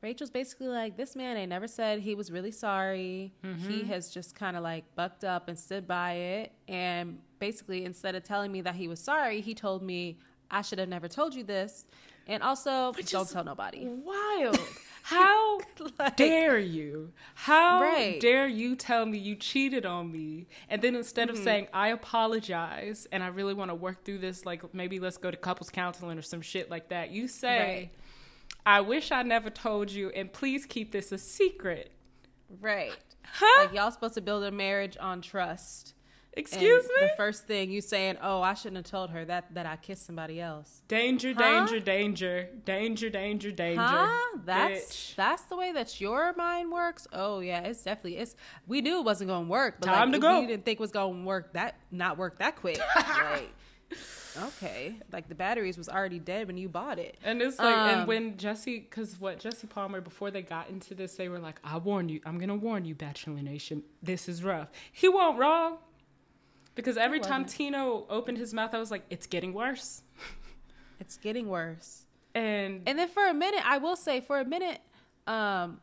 Rachel's basically like, this man ain't never said he was really sorry. Mm-hmm. He has just kind of like bucked up and stood by it. And basically, instead of telling me that he was sorry, he told me I should have never told you this. And also, Which don't tell nobody. Wild. How Like- dare you? How Right. dare you tell me you cheated on me? And then instead Mm-hmm. of saying, I apologize and I really want to work through this, like maybe let's go to couples counseling or some shit like that, you say, Right. I wish I never told you and please keep this a secret. Right. Huh? Like, y'all supposed to build a marriage on trust. Excuse and me? The first thing you saying, "Oh, I shouldn't have told her that that I kissed somebody else." Danger, Huh? danger, danger, danger, danger, danger. Huh? That's Bitch. that's the way that your mind works. Oh yeah, it's definitely it's. We knew it wasn't gonna work, but Time like, to go. We didn't think it was gonna work that not work that quick. like, okay, like the batteries was already dead when you bought it. And it's like, Um, and when Jesse, because what Jesse Palmer, before they got into this, they were like, I warn you, I'm going to warn you, Bachelor Nation, this is rough. He won't wrong. Because every time. Tino opened his mouth, I was like, it's getting worse. It's getting worse. And, And then for a minute, I will say, for a minute, um,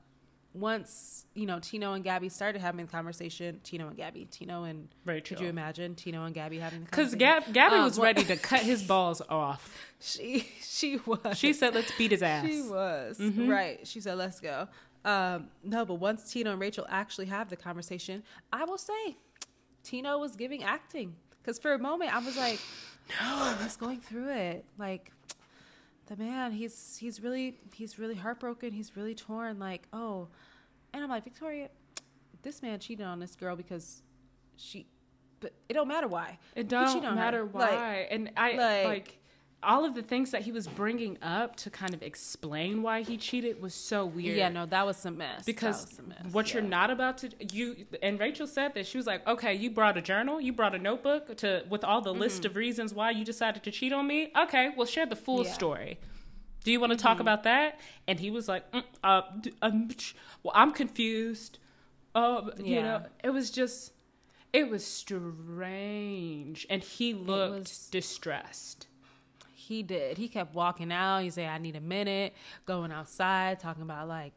once you know Tino and Gabby started having the conversation, Tino and Gabby, Tino and Rachel. could you imagine Tino and Gabby having because? Gab, Gabby Um, was what- ready to cut his balls off. She she was. She said, let's beat his ass. She was Mhm. right. She said, "Let's go." Um, no, but once Tino and Rachel actually have the conversation, I will say, Tino was giving acting because for a moment I was like, "Oh, he's going through it." Like the man, he's he's really he's really heartbroken. He's really torn. Like, oh, and I'm like, Victoria, this man cheated on this girl because she, but it don't matter why. It don't cheated on her. matter Like- why. and I like- like, all of the things that he was bringing up to kind of explain why he cheated was so weird. Yeah, no, that was some mess. Because some mess, what you're not about to you and Rachel said that she was like, okay, you brought a journal, you brought a notebook to with all the list of reasons why you decided to cheat on me. Okay, well, share the full Mm-hmm. Yeah. story. Do you want to talk about that? And he was like, mm, uh, um, well, I'm confused. Uh, you Yeah. know, it was just, it was strange, and he looked was- distressed. He did. He kept walking out. He said, I need a minute, going outside, talking about, like,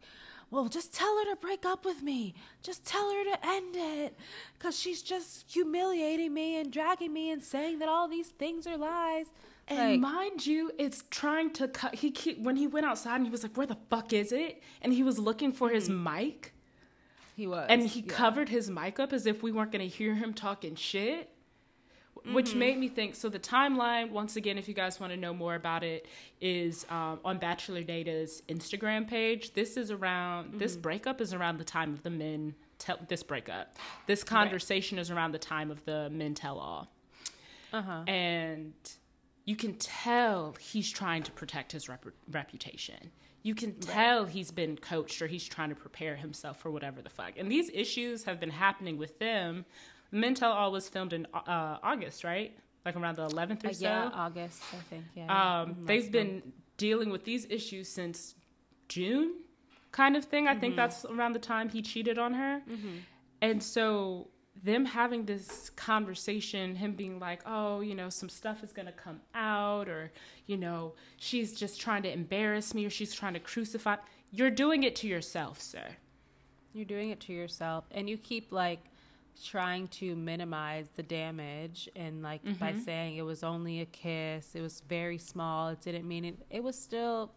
well, just tell her to break up with me. Just tell her to end it. Because she's just humiliating me and dragging me and saying that all these things are lies. And Like, mind you, it's trying to cut. He keep, when he went outside and he was like, "Where the fuck is it?" And he was looking for his mm-hmm. mic, he was. and he yeah. covered his mic up as if we weren't going to hear him talking shit. Which made me think. So the timeline, once again, if you guys want to know more about it, is um, on Bachelor Data's Instagram page. This is around. This breakup is around the time of the men. Tell this breakup. This conversation is around the time of the men tell all Uh-huh. and you can tell he's trying to protect his rep- reputation. You can tell he's been coached or he's trying to prepare himself for whatever the fuck. And these issues have been happening with them. Men Tell All was filmed in uh, August, right? Like around the 11th or Uh, so. yeah, August, I think. Yeah. Um, Mhm, they've last been dealing with these issues since June, kind of thing. I Mm-hmm. think that's around the time he cheated on her. Mm-hmm. And so, them having this conversation, him being like, oh, you know, some stuff is going to come out, or, you know, she's just trying to embarrass me, or she's trying to crucify. You're doing it to yourself, sir. You're doing it to yourself, and you keep like trying to minimize the damage, and like by Mm-hmm. saying it was only a kiss, it was very small, it didn't mean it. It was still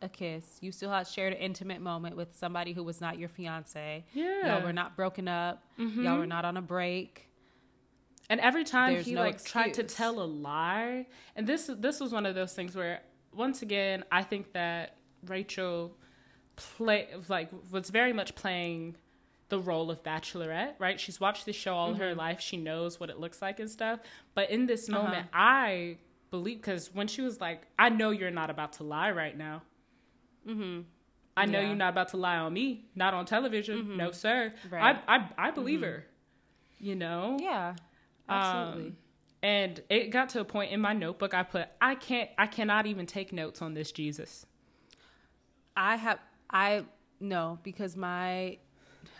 a kiss. You still had shared an intimate moment with somebody who was not your fiance. Yeah. Y'all were not broken up. Mm-hmm. Y'all were not on a break. And every time There's he no like tried to tell a lie, and this this was one of those things where once again I think that Rachel play like was very much playing the role of bachelorette, right? She's watched this show all her life. She knows what it looks like and stuff. But in this moment, I believe because when she was like, "I know you're not about to lie right now." Mm-hmm. I know Yeah. you're not about to lie on me, not on television. No, sir. Right. I, I I believe her. You know. Yeah, absolutely. Um, and it got to a point in my notebook I put I can't I cannot even take notes on this Jesus. I have I no because my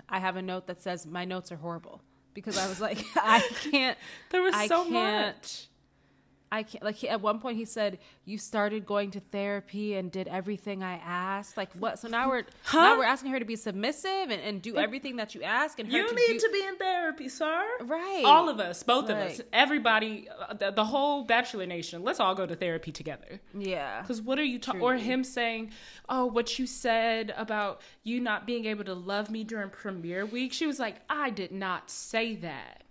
I have a note that says my notes are horrible because I was like I can't There was I so can't- much. I can't like he, at one point he said you started going to therapy and did everything I asked. Like what? So now we're Huh? now we're asking her to be submissive and, and do everything that you ask and You to need do, to be in therapy, sir. Right. All of us, both of us, everybody, uh, the, the whole Bachelor Nation. Let's all go to therapy together. yeah. Because what are you talking? Or him saying, "Oh, what you said about you not being able to love me during premiere week." She was like, "I did not say that."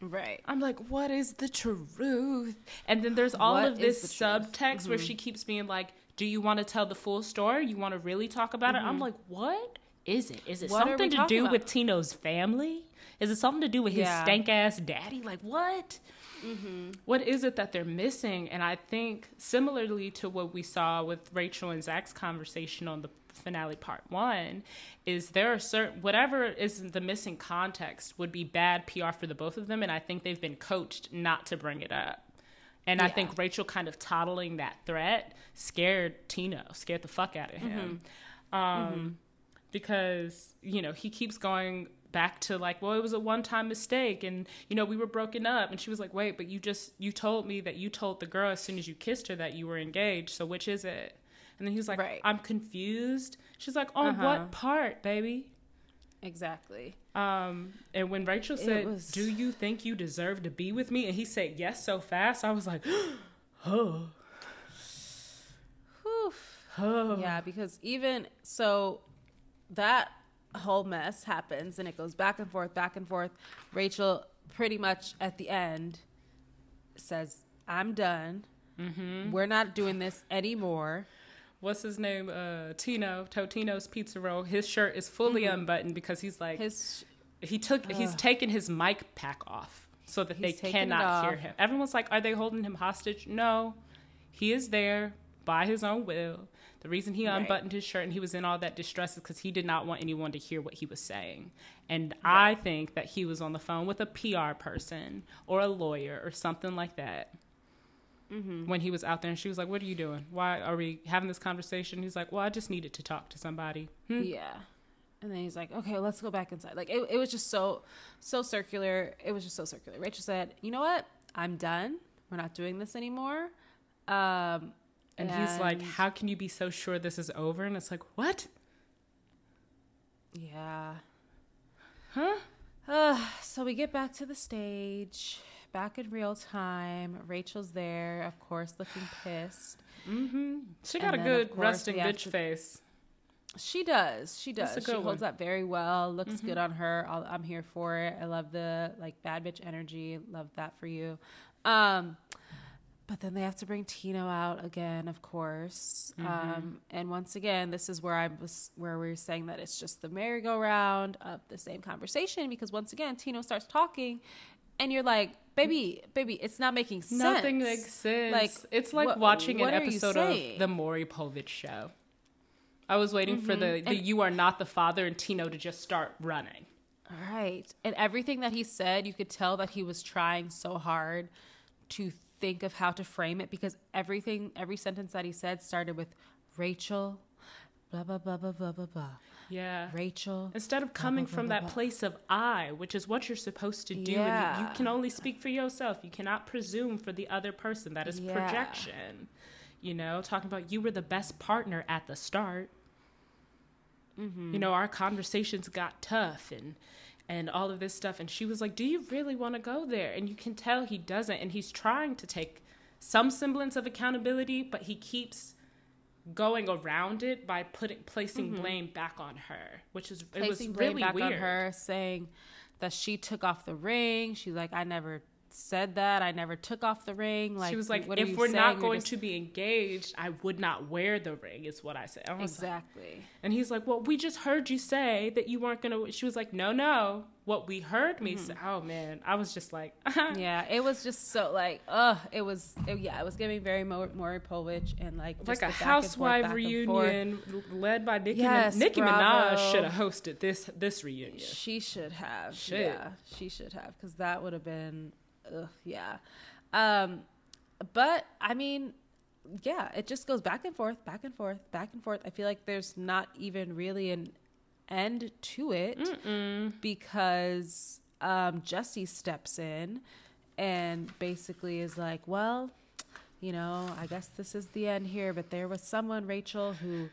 Right. I'm like, what is the truth? And then there's all What of this truth? Mm-hmm. subtext where she keeps being like, do you want to tell the full story? You want to really talk about it? I'm like, what is it? Is it Mm-hmm. What something to do about? with Tino's family? Is it something to do with his stank ass daddy? Like, what? Mm-hmm. What is it that they're missing? And I think similarly to what we saw with Rachel and Zach's conversation on the finale part one, is there a certain whatever is the missing context would be bad PR for the both of them, and I think they've been coached not to bring it up. And I think Rachel kind of toddling that threat scared Tino, scared the fuck out of him. Um, because, you know, he keeps going back to like, well, it was a one time mistake and, you know, we were broken up. And she was like, wait, but you just, you told me that you told the girl as soon as you kissed her that you were engaged. So which is it? And then he was like, Right. I'm confused. She's like, on Uh-huh. what part, baby? Exactly. Um, and when Rachel said, was- "Do you think you deserve to be with me?" and he said yes so fast, I was like, "Oh, oh." Yeah, because even so, that whole mess happens and it goes back and forth, back and forth. Rachel, pretty much at the end, says, I'm done. Mm-hmm. We're not doing this anymore. What's his name? Uh, Tino Totino's Pizza Roll. His shirt is fully unbuttoned because he's like Mm-hmm. His he took he's taken his mic pack off so that He's they cannot hear him. Everyone's like, "Are they holding him hostage?" No, he is there by his own will. The reason he Right. unbuttoned his shirt and he was in all that distress is because he did not want anyone to hear what he was saying. And I think that he was on the phone with a PR person or a lawyer or something like that Mm-hmm. when he was out there. And she was like, "What are you doing? Why are we having this conversation?" He's like, "Well, I just needed to talk to somebody." Hmm. yeah. And then he's like, okay, well, let's go back inside. Like, it, it was just so, so circular. It was just so circular. Rachel said, you know what? I'm done. We're not doing this anymore. Um, And he's like, How can you be so sure this is over? And it's like, What? yeah. Huh? Uh, so we get back to the stage, back in real time. Rachel's there, of course, looking pissed. Mm-hmm. She And got a good course, resting bitch to- face. She does. She does. She good holds up very well. Looks good on her. I'll, I'm here for it. I love the like bad bitch energy. Love that for you. Um, but then they have to bring Tino out again, of course. Um, and once again, this is where I was where we were saying that it's just the merry-go-round of the same conversation because once again, Tino starts talking, and you're like, "Baby, baby, it's not making sense." Nothing makes sense. Like, it's like what- watching an episode of the Maury Povich show. I was waiting for the, the Mm-hmm. And- "You are not the father" and Tino to just start running. Right. And everything that he said, you could tell that he was trying so hard to think of how to frame it because everything, every sentence that he said started with Rachel, blah, blah, blah, blah, blah, blah, blah. Yeah. Rachel. Instead of coming blah, from blah, that blah. place of I, which is what you're supposed to do, and you, you can only speak for yourself. You cannot presume for the other person. That is Yeah. projection. You know, talking about you were the best partner at the start. Mm-hmm. You know, our conversations got tough and and all of this stuff. And she was like, "Do you really want to go there?" And you can tell he doesn't, and he's trying to take some semblance of accountability, but he keeps going around it by putting placing blame back on her, which is it was Mm-hmm. Placing blame really back weird. on her, saying that she took off the ring. She's like, I never said that. I never took off the ring. Like she was like, what "If we're saying? not going just- to be engaged, I would not wear the ring." Is what I said. I was like- Exactly. and he's like, "Well, we just heard you say that you weren't gonna." She was like, "No, no. What we heard me say." Oh man, I was just like, Mm-hmm. yeah, it was just so like, ugh, it was, it, yeah, it was giving very Maury Povich and like just like a housewife forth. reunion led by Nicki. Yes, Nicki bravo. Minaj should have hosted this this reunion. She should have. Should. Yeah, she should have because that would have been, ugh, yeah. Um, but I mean, yeah, it just goes back and forth, back and forth, back and forth. I feel like there's not even really an end to it because um, Jesse steps in and basically is like, well. you know, I guess this is the end here, but there was someone, Rachel, who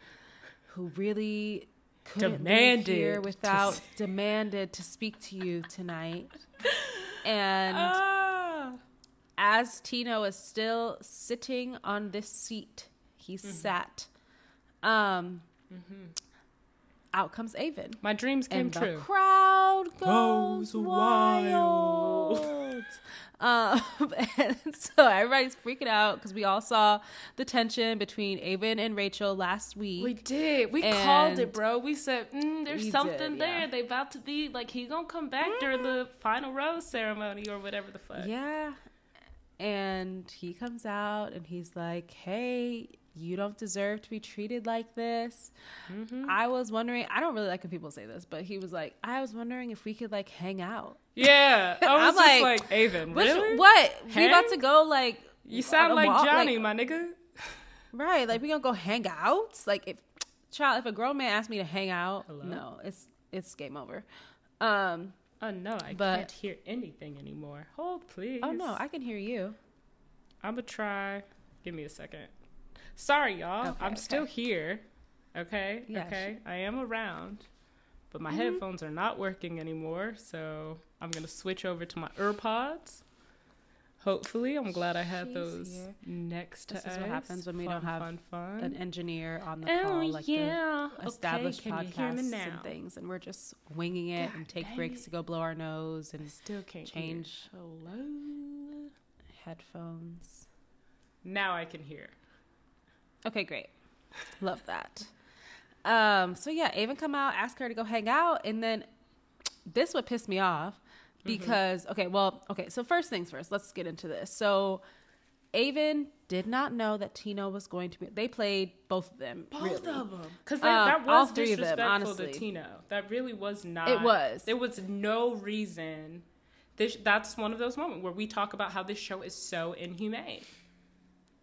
who really couldn't Demanded here without s- demanded to speak to you tonight. And Ah. as Tino is still sitting on this seat, he Mm-hmm. sat. Um, out comes Aven, My dreams came true. and the crowd goes, Goes wild. wild. um, and so everybody's freaking out because we all saw the tension between Aven and Rachel last week. We did. We called it, bro. We said, mm, there's We something did, there. yeah. They about to be like he gonna come back during the final rose ceremony or whatever the fuck. Yeah. And he comes out and he's like, hey, you don't deserve to be treated like this. Mm-hmm. I was wondering, I don't really like when people say this, but he was like, I was wondering if we could like hang out. Yeah. I was I'm just like, like, Aven, Which, really? What? We about to go like. You sound like walk, Johnny, my nigga. Right. Like we gonna go hang out? Like if child, if a grown man asked me to hang out, Hello? no, it's it's game over. Um Oh no, I But- can't hear anything anymore. Hold please. oh no, I can hear you. I'm gonna try. Give me a second. Sorry, y'all. Okay, I'm still here. Okay. Yeah, okay. I am around, but my Mhm. headphones are not working anymore. So I'm gonna switch over to my AirPods. Hopefully, I'm glad I had She's those here. next to This us. This is what happens when we don't have fun, fun. An engineer on the oh call, like the established okay, can you hear me podcasts and things, and we're just winging it God and take breaks it. to go blow our nose I and still can't change. Hello. headphones. Now I can hear. Okay, great. Love that. Um, so yeah, Aven come out, ask her to go hang out, and then this would piss me off because okay, well, okay, so first things first, let's get into this. So Aven did not know that Tino was going to be they played both of them. Both really. of them. Because Um, that was all three of them, disrespectful honestly. to Tino. That really was not. It was. There was no reason. This, that's one of those moments where we talk about how this show is so inhumane.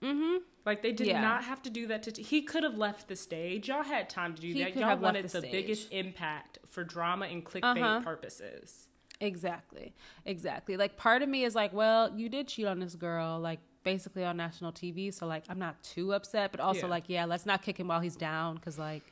Mm-hmm. Like they did Yeah. not have to do that to. T- he could have left the stage. Y'all had time to do He that. could Y'all have left wanted the the, stage. biggest impact for drama and clickbait Uh-huh. purposes. Exactly. Exactly. Like part of me is like, well, you did cheat on this girl, like basically on national TV. So like, I'm not too upset, but also Yeah. like, yeah, let's not kick him while he's down because like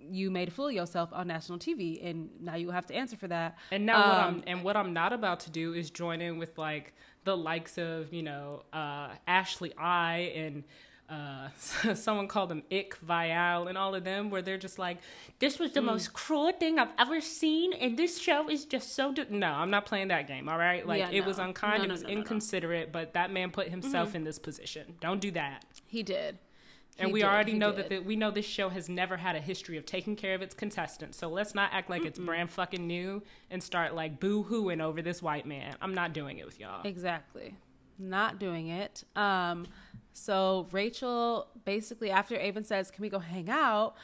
you made a fool of yourself on national TV, and now you have to answer for that. And now what I'm Um, and what I'm not about to do is join in with like the likes of you know uh, Ashley I and uh, someone called them Ick Vial and all of them where they're just like this was the most cruel thing I've ever seen and this show is just so do-. no I'm not playing that game all right like Yeah, it was unkind No, it was no, no, no. inconsiderate but that man put himself in this position don't do that He did. and He we did, already know did. that the, we know this show has never had a history of taking care of its contestants. So let's not act like it's brand fucking new and start like boo hooing over this white man. I'm not doing it with y'all. Exactly. Not doing it. Um, so Rachel basically after Aven says, Can we go hang out?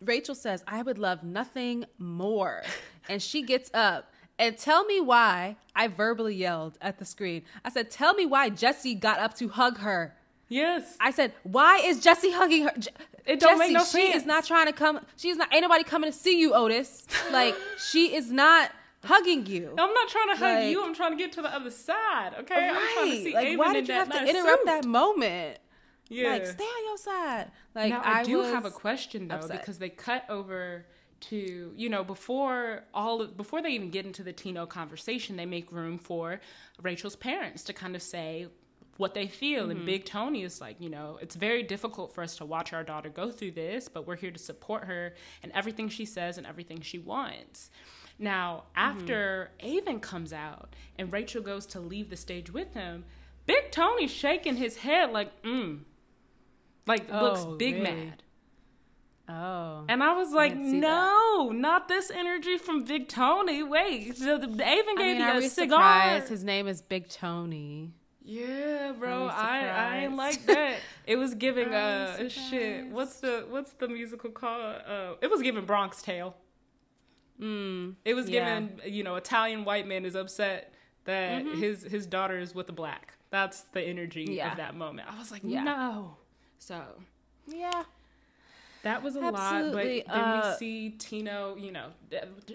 Rachel says, I would love nothing more. And she gets up and tell me why I verbally yelled at the screen. I said, Tell me why Jesse got up to hug her. Yes. I said, Why is Jesse hugging her? Je- It don't make no she is not trying to come. She's not. Ain't nobody coming to see you, Otis. Like she is not hugging you. I'm not trying to hug Like- you. I'm trying to get to the other side. Okay. I'm trying to see Like, Aven why did you have to interrupt suit. that moment? Yeah. Like, stay on your side. Like, now I, do have a question though upset. because they cut over to you know before all of, before they even get into the Tino conversation, they make room for Rachel's parents to kind of say what they feel. Mm-hmm. And Big Tony is like, you know, it's very difficult for us to watch our daughter go through this, but we're here to support her and everything she says and everything she wants. Now, Mm-hmm. after Aven comes out and Rachel goes to leave the stage with him, Big Tony's shaking his head like, mm. Like looks Oh, big really? mad. Oh. And I was like, see no, not this energy from Big Tony. Wait, so the, the Aven I gave mean, you a cigar. surprised? His name is Big Tony. Yeah, bro, I I ain't like that. It was giving uh shit. What's the what's the musical called? Uh, it was giving Bronx Tale. Mm. It was Yeah. giving you know Italian white man is upset that Mm-hmm. his his daughter is with a black. That's the energy Yeah. of that moment. I was like, Yeah. no. So Yeah. That was a Absolutely, lot, but then uh, we see Tino. You know,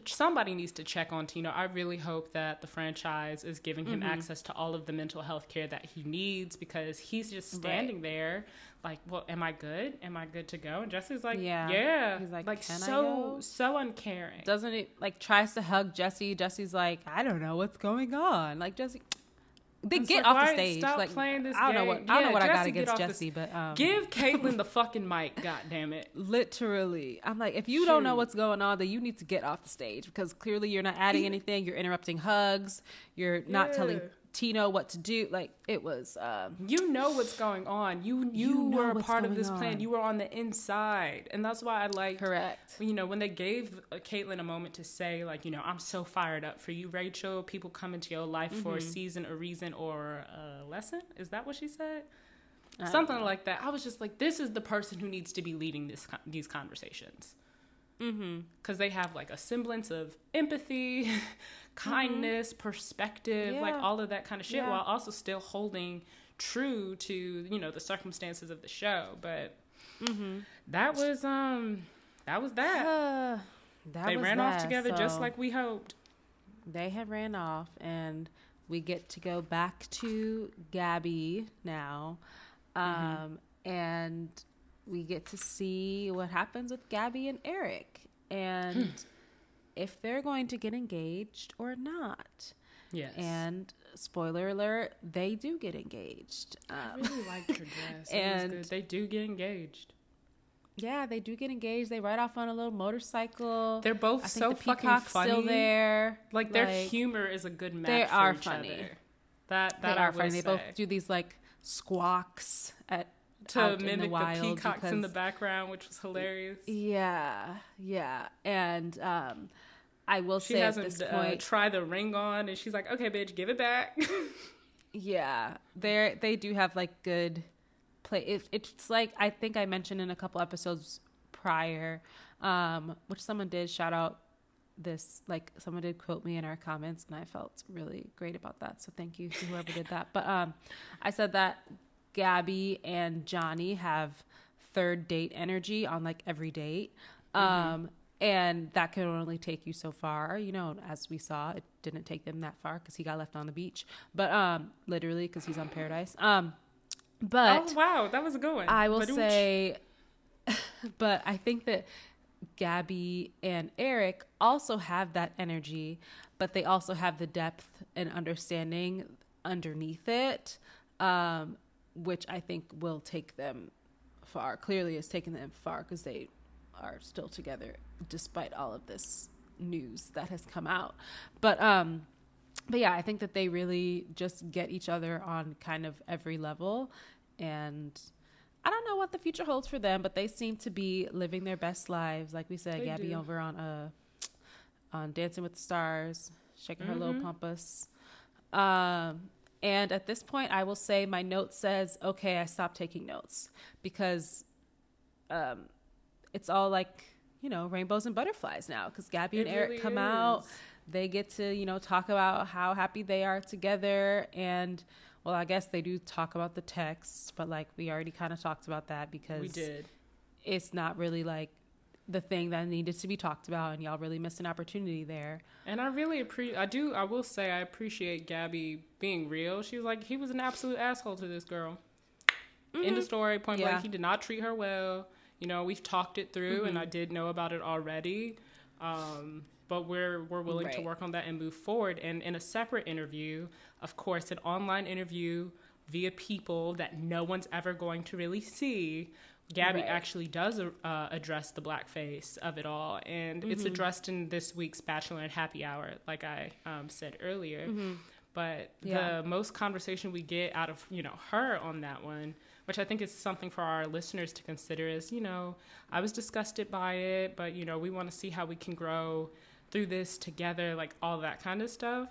somebody needs to check on Tino. I really hope that the franchise is giving him Mm-hmm. access to all of the mental health care that he needs because he's just standing there, like, "Well, am I good? Am I good to go?" And Jesse's like, Yeah. "Yeah, He's like, like "Can I so go?" so uncaring." Doesn't it like tries to hug Jesse? Jesse's like, I don't know what's going on. Like Jesse, they It's get like, off the stage. stop like playing this I don't know what game? I don't know Yeah, what I got against Jesse, but um, Give Kaitlyn the fucking mic, god damn it. literally, I'm like, if you don't know what's going on, then you need to get off the stage because clearly you're not adding anything. You're interrupting hugs. You're not telling Yeah. Tino what to do. Like it was. Um, You know what's going on. You you, You know were a part of this plan. You were on the inside, and that's why I like correct. you know when they gave uh, Kaitlyn a moment to say like you know I'm so fired up for you, Rachel. People come into your life for Mm-hmm. a season, a reason, or a lesson. Is that what she said? Something know. like that. I was just like, this is the person who needs to be leading this con- these conversations Mm-hmm. because they have like a semblance of empathy, kindness, perspective, like all of that kind of shit, Yeah. while also still holding true to you know the circumstances of the show. But Mm-hmm. that was um that was that. Uh, that they was ran off that, together just like we hoped. they had ran off and we get to go back to gabby now um, and we get to see what happens with gabby and erich and if they're going to get engaged or not Yes. and spoiler alert they do get engaged I um, really liked her dress. and- it was good. They do get engaged. yeah they do get engaged they ride off on a little motorcycle They're both I so the fucking funny. still there Like their Like, humor is a good match. they for are each funny. Other. That they that are I will funny they both do these like squawks at to mimic the the, peacocks in the background, which was hilarious. Yeah, yeah, and um, I will She say at hasn't this uh, point, try the ring on, and she's like, "Okay, bitch, give it back." yeah, they they do have like good play. It, it's like I think I mentioned in a couple episodes prior, um, which someone did shout out this like someone did quote me in our comments and I felt really great about that. So thank you to whoever did that. But um I said that Gabby and Johnny have third date energy on like every date. Um and that can only take you so far, you know, as we saw, it didn't take them that far cuz he got left on the beach. But um literally cuz he's on paradise. Um but oh wow, that was a good one. I will Badooch. say, but I think that Gabby and Erich also have that energy, but they also have the depth and understanding underneath it, um, which I think will take them far. Clearly, it's taken them far because they are still together despite all of this news that has come out. But um, but yeah, I think that they really just get each other on kind of every level. And I don't know what the future holds for them, but they seem to be living their best lives. Like we said, They Gabby do. over on uh on Dancing with the Stars, shaking her little Mhm. pompous. Um and at this point I will say my note says, okay, I stopped taking notes because um it's all like, you know, rainbows and butterflies now because Gabby and Erich really come out they get to you know talk about how happy they are together and well i guess they do talk about the text but like we already kind of talked about that because We did. it's not really like the thing that needed to be talked about and y'all really missed an opportunity there And I really appreciate. I do. I will say I appreciate Gabby being real. She was like, he was an absolute asshole to this girl. In the story, point Mm-hmm. Yeah. blank, he did not treat her well. You know, we've talked it through, and I Mm-hmm. did know about it already. Um, but we're we're willing to work on that and move forward. And in a separate interview, of course, an online interview via people that no one's ever going to really see. Gabby Right. actually does uh, address the blackface of it all, and it's Mm-hmm. addressed in this week's Bachelor and Happy Hour, like I um, said earlier. But Mm-hmm. Yeah. the most conversation we get out of you know her on that one, which I think is something for our listeners to consider, is you know I was disgusted by it, but you know we want to see how we can grow through this together, like all that kind of stuff.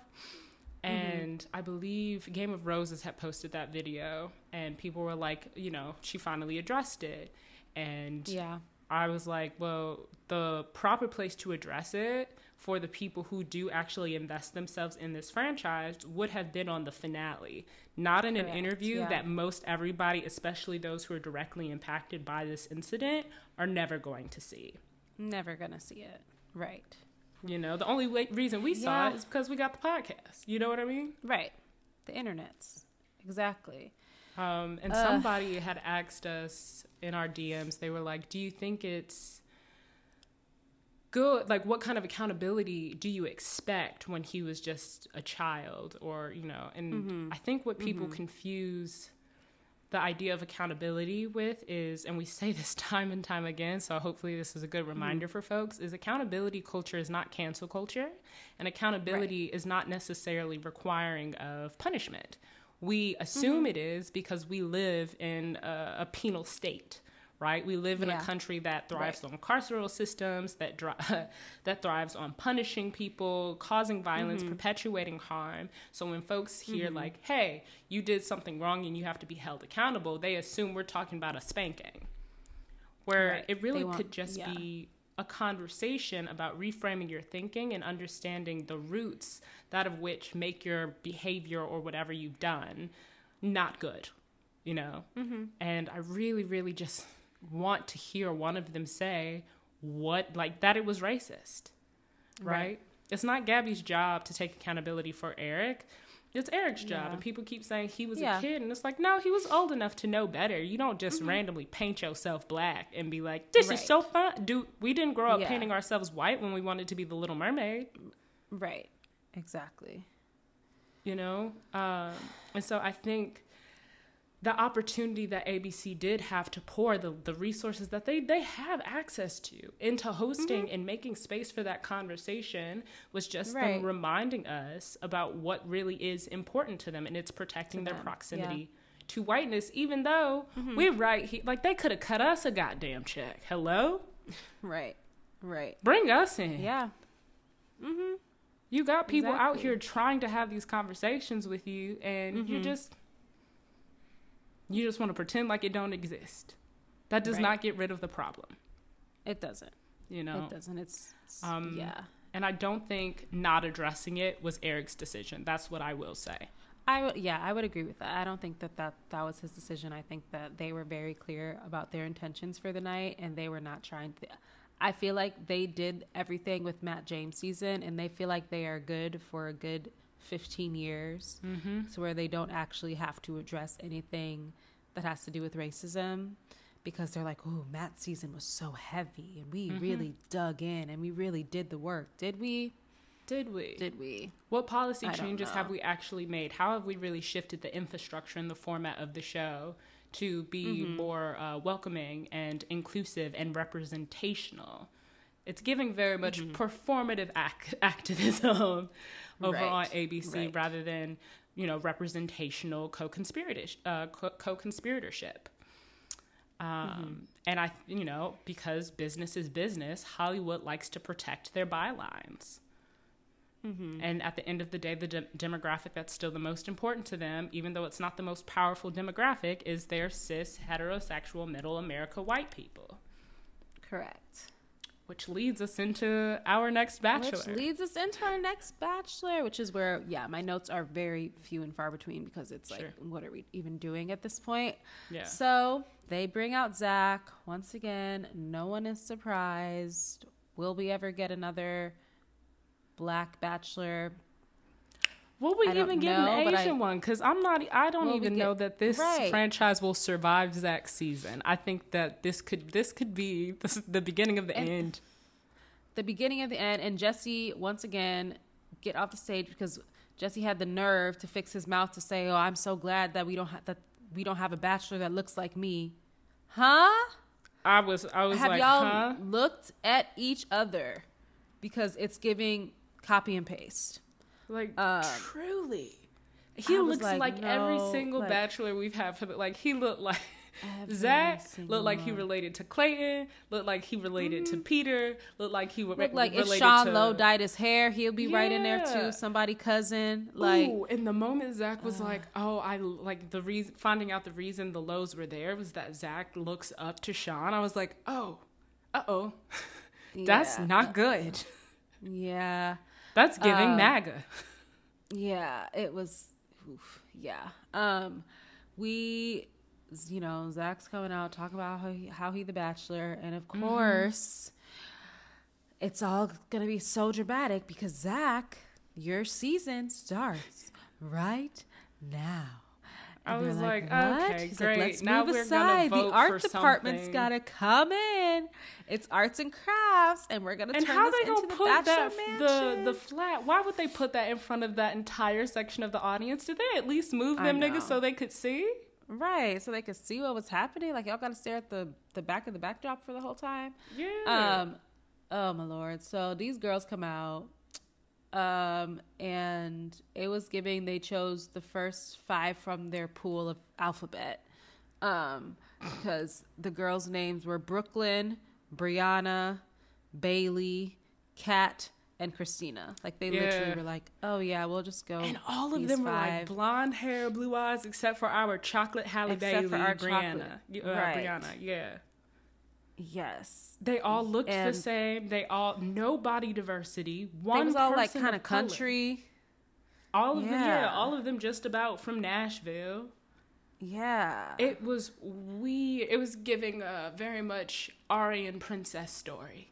Mm-hmm. And I believe Game of Roses had posted that video, and people were like, you know, she finally addressed it, and yeah I was like, well, the proper place to address it for the people who do actually invest themselves in this franchise would have been on the finale, not in Correct, an interview yeah. that most everybody, especially those who are directly impacted by this incident, are never going to see. Never gonna see it. Right. You know, the only way, reason we saw Yeah. it is because we got the podcast. You know what I mean? Right. The internets. Exactly. Um, and Ugh. somebody had asked us in our DMs, they were like, Do you think it's good? Like, what kind of accountability do you expect when he was just a child? Or, you know, and Mm-hmm. I think what people mm-hmm. confuse the idea of accountability with is, and we say this time and time again, so hopefully this is a good mm-hmm. reminder for folks, is accountability culture is not cancel culture, and accountability is not necessarily requiring of punishment. We assume mm-hmm. it is because we live in a, a penal state, right? We live in Yeah. a country that thrives on carceral systems, that dri- that thrives on punishing people, causing violence, perpetuating harm. So when folks hear like, "Hey, you did something wrong and you have to be held accountable," they assume we're talking about a spanking. Where Right. it really want- could just yeah. be a conversation about reframing your thinking and understanding the roots that of which make your behavior or whatever you've done not good you know mm-hmm. and i really really just want to hear one of them say what like that it was racist right, Right. it's not gabby's job to take accountability for erich it's erich's job Yeah. and people keep saying he was Yeah. Mm-hmm. a kid and it's like no he was old enough to know better you don't just randomly paint yourself black and be like this Right. is so fun dude we didn't grow up Yeah. painting ourselves white when we wanted to be the little mermaid Right. Exactly. you know um, and so i think the opportunity that abc did have to pour the, the resources that they, they have access to into hosting Mm-hmm. and making space for that conversation was just Right. them reminding us about what really is important to them and it's protecting their proximity to whiteness even though mm-hmm. we're right here like they could have cut us a goddamn check hello Right. Right. bring us in Yeah. Mm-hmm. You got people out here trying to have these conversations with you, and you mm-hmm. just you just want to pretend like it don't exist. That does Right. not get rid of the problem, It doesn't. you know. It doesn't. It's, it's Um, yeah. And I don't think not addressing it was Erich's decision. That's what I will say. I would, yeah, I would agree with that. I don't think that, that that was his decision. I think that they were very clear about their intentions for the night, and they were not trying to. I feel like they did everything with Matt James season, and they feel like they are good for a good fifteen years, mm-hmm. so where they don't actually have to address anything that has to do with racism, because they're like, "Oh, Matt's season was so heavy, and we really dug in, and we really did the work. Did we? Did we? Did we? What policy I changes have we actually made? How have we really shifted the infrastructure and the format of the show to be Mm-hmm. more uh, welcoming and inclusive and representational? It's giving very much performative ac- activism over Mm-hmm. Right, on ABC right. rather than you know representational co-conspirator- uh, co-conspiratorship. Um, Mm-hmm. And I, you know, because business is business, Hollywood likes to protect their bylines. Mm-hmm. And at the end of the day, the de- demographic that's still the most important to them, even though it's not the most powerful demographic, is their cis, heterosexual, middle America white people. Correct." Which leads us into our next bachelor. Which leads us into our next bachelor, which is where, yeah, my notes are very few and far between because it's like, Sure. what are we even doing at this point? yeah. So they bring out Zach once again. No one is surprised. Will we ever get another black bachelor? Will we even get know, an but I- Asian one? Because I'm not. I don't even get- know that this Right. franchise will survive Zach's season. I think that this could. This could be the, the beginning of the And- end. The beginning of the end, and Jesse once again get off the stage because Jesse had the nerve to fix his mouth to say, "Oh, I'm so glad that we don't have that we don't have a bachelor that looks like me." Huh? I was. I was Have like, y'all huh? looked at each other? Because it's giving copy and paste. Like Um, truly, he I looks like, like, every single like- bachelor we've had for the, like he looked like Zach looked like he related to Clayton, looked like he related to Peter, looked like he would like if Sean to, Lowe dyed his hair, he'll be right in there too. Somebody cousin, like Ooh, and the moment Zach was like, "Oh, I like the reason," finding out the reason the Lowes were there was that Zach looks up to Sean. I was like, "Oh, Uh oh. That's Yeah. not good. Yeah. That's giving Um, MAGA. Yeah, it was. Oof, yeah. Um, we, you know, Zach's coming out talking about how he, how he the Bachelor, and of course, it's all gonna be so dramatic because Zach, your season starts right now. I was like, "What?" okay, He's great. Like, Let's Now move aside. The art department's something." gotta come in. It's arts and crafts, and we're gonna And turn how this they into gonna the put Bachelor that the Mansion. the flat? Why would they put that in front of that entire section of the audience? Did they at least move them niggas so they could see? Right, so they could see what was happening. Like y'all got to stare at the the back of the backdrop for the whole time. Yeah. Um, oh my lord! So these girls come out, um, and it was giving. They chose the first five from their pool of alphabet, um, because the girls' names were Brooklyn, Brianna, Bailey, Kat, and Christina. Like they literally were like, "Oh yeah, we'll just go." and all of them were like blonde hair, blue eyes, except for our chocolate Halle Except Bailey, for our Brianna. Uh, Right. Brianna, yeah. Yes, They all looked the same. They all no body diversity. One it was all like kind of color. country. All of them, yeah, Yeah. all of them just about from Nashville. Yeah. It was we. It was giving a very much Aryan princess story.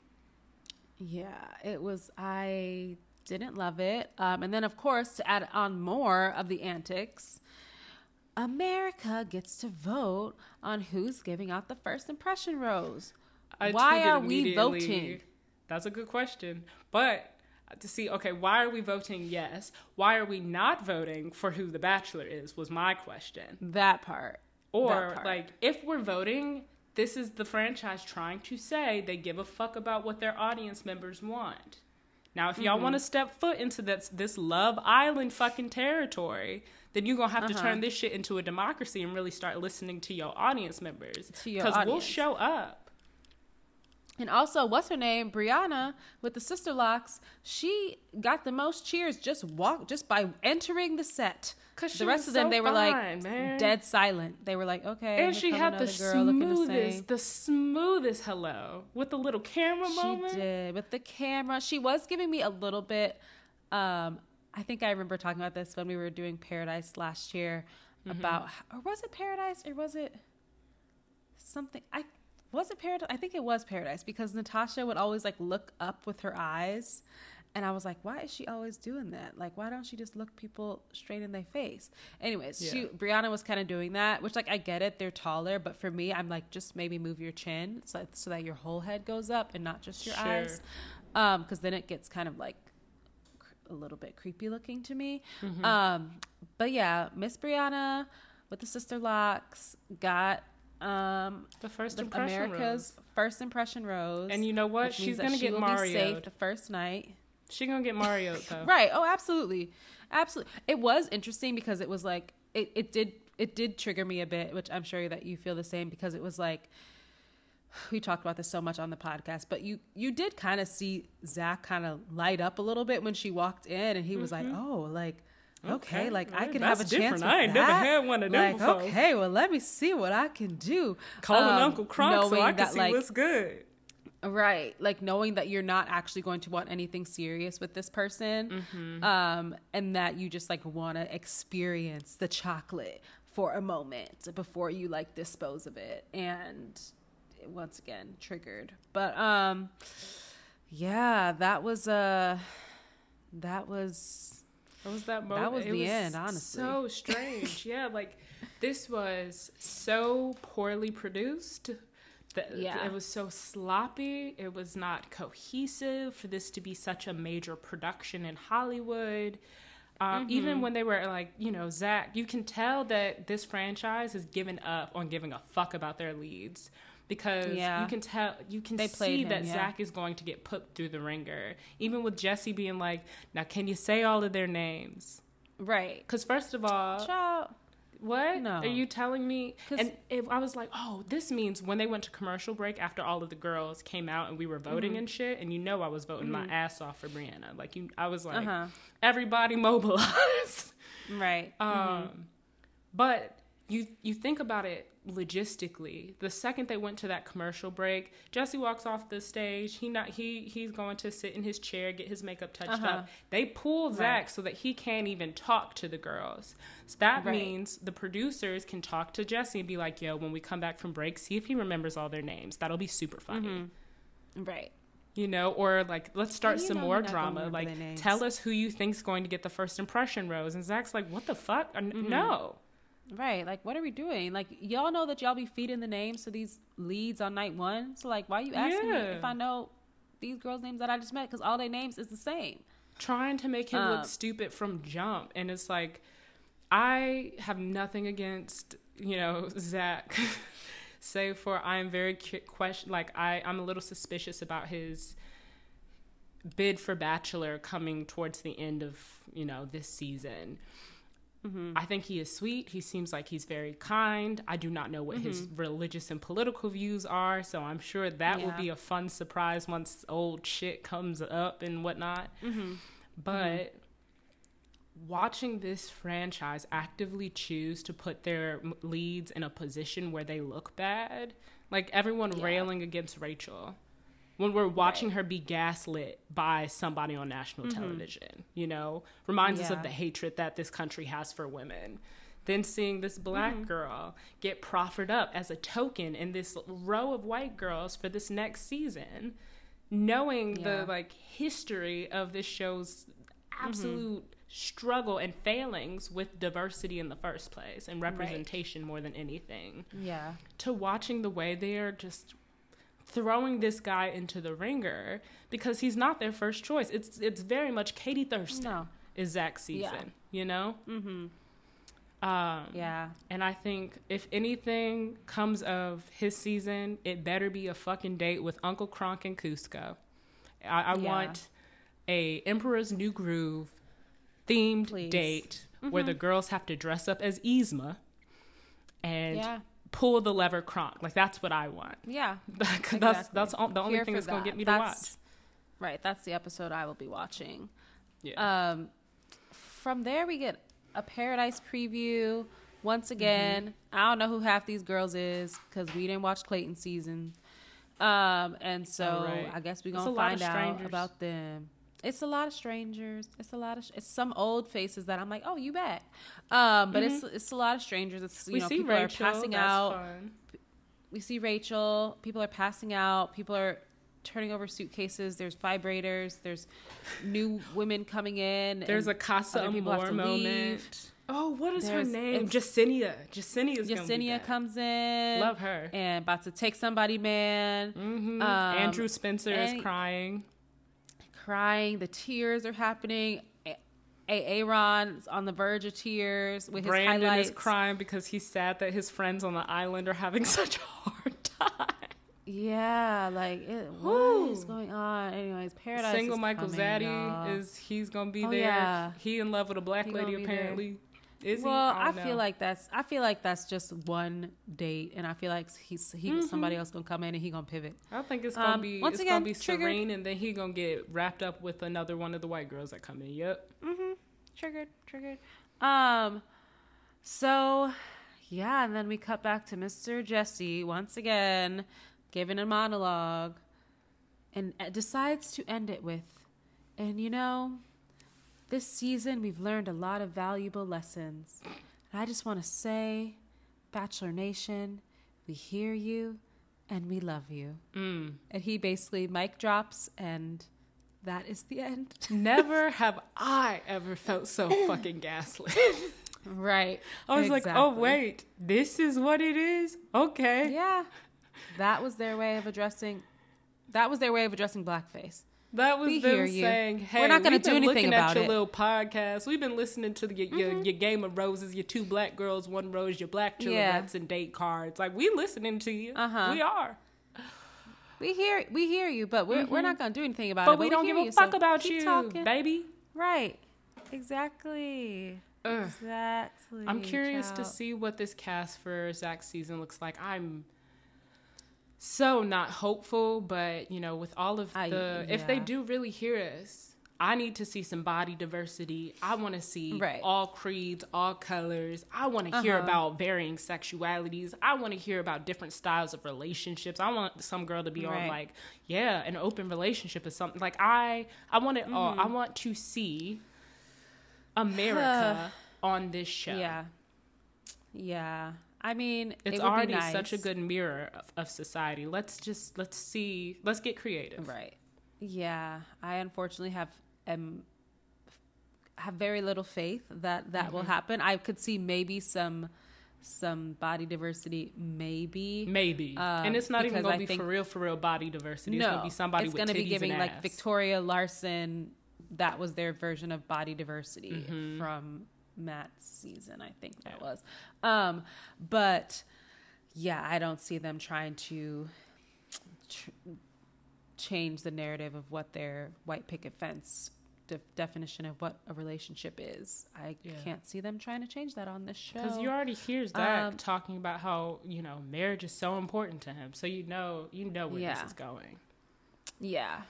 yeah, it was I didn't love it. Um and then of course to add on more of the antics, America gets to vote on who's giving out the first impression rose. I Why are we voting? That's a good question. But to see, okay, why are we voting yes? Why are we not voting for who the bachelor is? Was my question. That part. Or That part. like, if we're voting, this is the franchise trying to say they give a fuck about what their audience members want. Now, if Mm-hmm. y'all want to step foot into this this Love Island fucking territory, then you're gonna have to Uh-huh. turn this shit into a democracy and really start listening to your audience members. To your we'll show up. And also, what's her name? Brianna with the sister locks. She got the most cheers just walk just by entering the set because the rest of them, so they were fine, like man. dead silent. They were like, okay. And she had the looking the smoothest, the smoothest hello with the little camera She moment. did with the camera. She was giving me a little bit. Um, I think I remember talking about this when we were doing Paradise last year Mm-hmm. about, or was it Paradise or was it something? I was it Paradise. I think it was Paradise because Natasha would always like look up with her eyes. And I was like, why is she always doing that? Like, why don't she just look people straight in their face? Anyways, she Brianna was kind of doing that, which like I get it, they're taller, but for me, I'm like, just maybe move your chin so, so that your whole head goes up and not just your Sure. eyes, um, because then it gets kind of like a little bit creepy looking to me. Mm-hmm. Um, but yeah, Miss Brianna with the sister locks got um The first the impression America's rose. first impression rose. And you know what? She's gonna get be Mario. safe the first night. She gonna get Mario though. Right. Oh, absolutely. Absolutely. It was interesting because it was like it, it did it did trigger me a bit, which I'm sure that you feel the same because it was like we talked about this so much on the podcast, but you you did kind of see Zach kind of light up a little bit when she walked in, and he was like, "Oh, like okay, Okay, like I could have a chance different. with I ain't never had one of them like, before. Okay, well, let me see what I can do. Calling Um, Uncle Kronk so I can that, see like, what's good. Right. Like knowing that you're not actually going to want anything serious with this person. Mm-hmm. Um, and that you just like want to experience the chocolate for a moment before you like dispose of it. And once again, triggered. But um yeah, that was uh that was What was that moment? was It the end, honestly. So strange. yeah, like this was so poorly produced. That Yeah. It was so sloppy. It was not cohesive for this to be such a major production in Hollywood. Um, Mm-hmm. Even when they were like, you know, Zach, you can tell that this franchise has given up on giving a fuck about their leads because Yeah. you can tell, you can They see him, that yeah. Zach is going to get put through the ringer. Even with Jesse being like, now can you say all of their names? right. Because first of all, Child. what No. are you telling me? And if I was like, oh, this means when they went to commercial break after all of the girls came out and we were voting Mm-hmm. and shit, and you know I was voting my ass off for Brianna. Like you, I was like, Uh-huh. everybody mobilize. Right. um, but you you think about it logistically. The second they went to that commercial break, Jesse walks off the stage. He not he he's going to sit in his chair, get his makeup touched Uh-huh. up. They pull Zach so that he can't even talk to the girls. So that Right. means the producers can talk to Jesse and be like, "Yo, when we come back from break, see if he remembers all their names. That'll be super funny." Right. You know, or like let's start some more you're not gonna drama. Like tell us who you think's going to get the first impression rose. And Zach's like, "What the fuck? Mm-hmm. No." Right. Like, what are we doing? Like, y'all know that y'all be feeding the names to these leads on night one. So, like, why are you asking me if I know these girls' names that I just met? Because all their names is the same. trying to make him Um, look stupid from jump and it's like i have nothing against you know zach save for i'm very question like i i'm a little suspicious about his bid for bachelor coming towards the end of you know this season Mm-hmm. I think he is sweet. He seems like he's very kind. I do not know what his mm-hmm. religious and political views are, so I'm sure that will be a fun surprise once old shit comes up and whatnot. Mm-hmm. But watching this franchise actively choose to put their leads in a position where they look bad, like everyone Yeah. railing against Rachel. When we're watching her be gaslit by somebody on national mm-hmm. television, you know, reminds us of the hatred that this country has for women. Then seeing this black mm-hmm. girl get proffered up as a token in this row of white girls for this next season, knowing Yeah. the like history of this show's mm-hmm. absolute struggle and failings with diversity in the first place and representation more than anything. Yeah. to watching the way they are just throwing this guy into the ringer because he's not their first choice. It's it's very much Katie Thurston No. is Zach's season, you know. Mm-hmm. Um, Yeah. and I think if anything comes of his season, it better be a fucking date with Uncle Kronk and Kuzco. I, I Yeah. want a Emperor's New Groove themed Please. date where the girls have to dress up as Yzma and Yeah. Pull the lever Kronk. Like that's what I want. Yeah. that's Exactly. that's all, the only Here thing that's gonna get me That's- to watch. Right. That's the episode I will be watching. Yeah. Um, from there, we get a Paradise preview. Once again, I don't know who half these girls is because we didn't watch Clayton season. Um, and so Oh, right. I guess we're gonna a lot of find out about them. It's a lot of strangers. It's a lot of it's some old faces that I'm like, oh, you back. Um, but it's it's a lot of strangers. It's you we know see people Rachel. are passing out fun. we see Rachel. People are passing out. People are turning over suitcases. There's vibrators. There's new women coming in. There's a and Casa other people have Amor to moment. leave. Oh, what is her name? it's- Jessenia. Jessenia's gonna be Yesenia back. comes in. Love her. And about to take somebody, man. hmm Um, Andrew Spencer is crying. Crying. The tears are happening. Aaron's on the verge of tears with his Brandon highlights. is crying because he's sad that his friends on the island are having such a hard time. Yeah, like it, what is going on? Anyways, Paradise. Single Michael coming, Zaddy y'all. is he's gonna be Oh, there. yeah. He in love with a black He lady apparently. there. Is well? I, don't feel like that's I feel like that's just one date, and I feel like he's he Mm-hmm. somebody else gonna come in and he gonna pivot. I think it's gonna Um, be once it's again, gonna be triggered. serene, and then he gonna get wrapped up with another one of the white girls that come in. Yep. Mm-hmm. Triggered, triggered. Um, so yeah, and then we cut back to Mr. Jesse once again, giving a monologue, and uh, decides to end it with, and you know, this season we've learned a lot of valuable lessons. And I just want to say, Bachelor Nation, we hear you and we love you. Mm. And he basically mic drops, and that is the end. Never have I ever felt so fucking gaslit. Right. I was like, oh wait, this is what it is. Okay. Yeah. That was their way of addressing that was their way of addressing blackface. That was We them saying, "Hey, We're not gonna we've do been anything looking about at your it." little podcast. We've been listening to the, your, your, your Game of Roses, your two black girls, one rose, your black Yeah. chelorettes and date cards. Like we listening to you. Uh-huh. We are, We hear we hear you, but we're we're not gonna do anything about but it. But we don't hear give a you, fuck so about you, talking. baby. Right. Exactly. Ugh. Exactly. I'm curious to see what this cast for Zach's season looks like. I'm so not hopeful, but you know, with all of I- the, if they do really hear us, I need to see some body diversity. I want to see Right. all creeds, all colors. I want to hear Uh-huh. about varying sexualities. I want to hear about different styles of relationships. I want some girl to be on like, yeah, an open relationship is something like I I want it all. Mm-hmm. I want to see America on this show. Yeah. Yeah. I mean, it It's be already such a good mirror of, of society. Let's just let's see. Let's get creative. Right. Yeah. I unfortunately have um have very little faith that that Mm-hmm. will happen. I could see maybe some some body diversity, maybe. Maybe, Um, and it's not even gonna I be think- for real, for real body diversity. no, it's gonna be somebody it's gonna be giving like. Victoria Larson. That was their version of body diversity Mm-hmm. from Matt's season, I think that was. Um, but yeah, I don't see them trying to tr- change the narrative of what their white picket fence de- definition of what a relationship is. I Yeah. can't see them trying to change that on this show. Because you already hear Zach Um, talking about how you know marriage is so important to him, so you know you know where Yeah. this is going. yeah,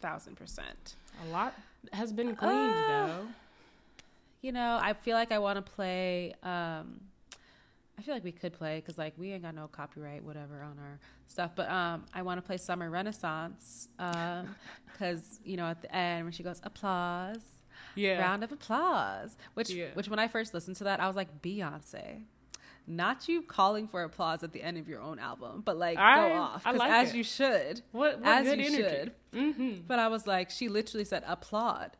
thousand percent. A lot has been gleaned Uh, though. You know, I feel like I want to play. Um, I feel like we could play because like we ain't got no copyright, whatever, on our stuff. But um, I want to play Summer Renaissance because you know at the end when she goes applause, Yeah, round of applause, which Yeah. which when I first listened to that, I was like Beyoncé. Not you calling for applause at the end of your own album, but like I- go off I 'cause like as it. you should, what, what as you energy. should. Mm-hmm. But I was like, she literally said applaud.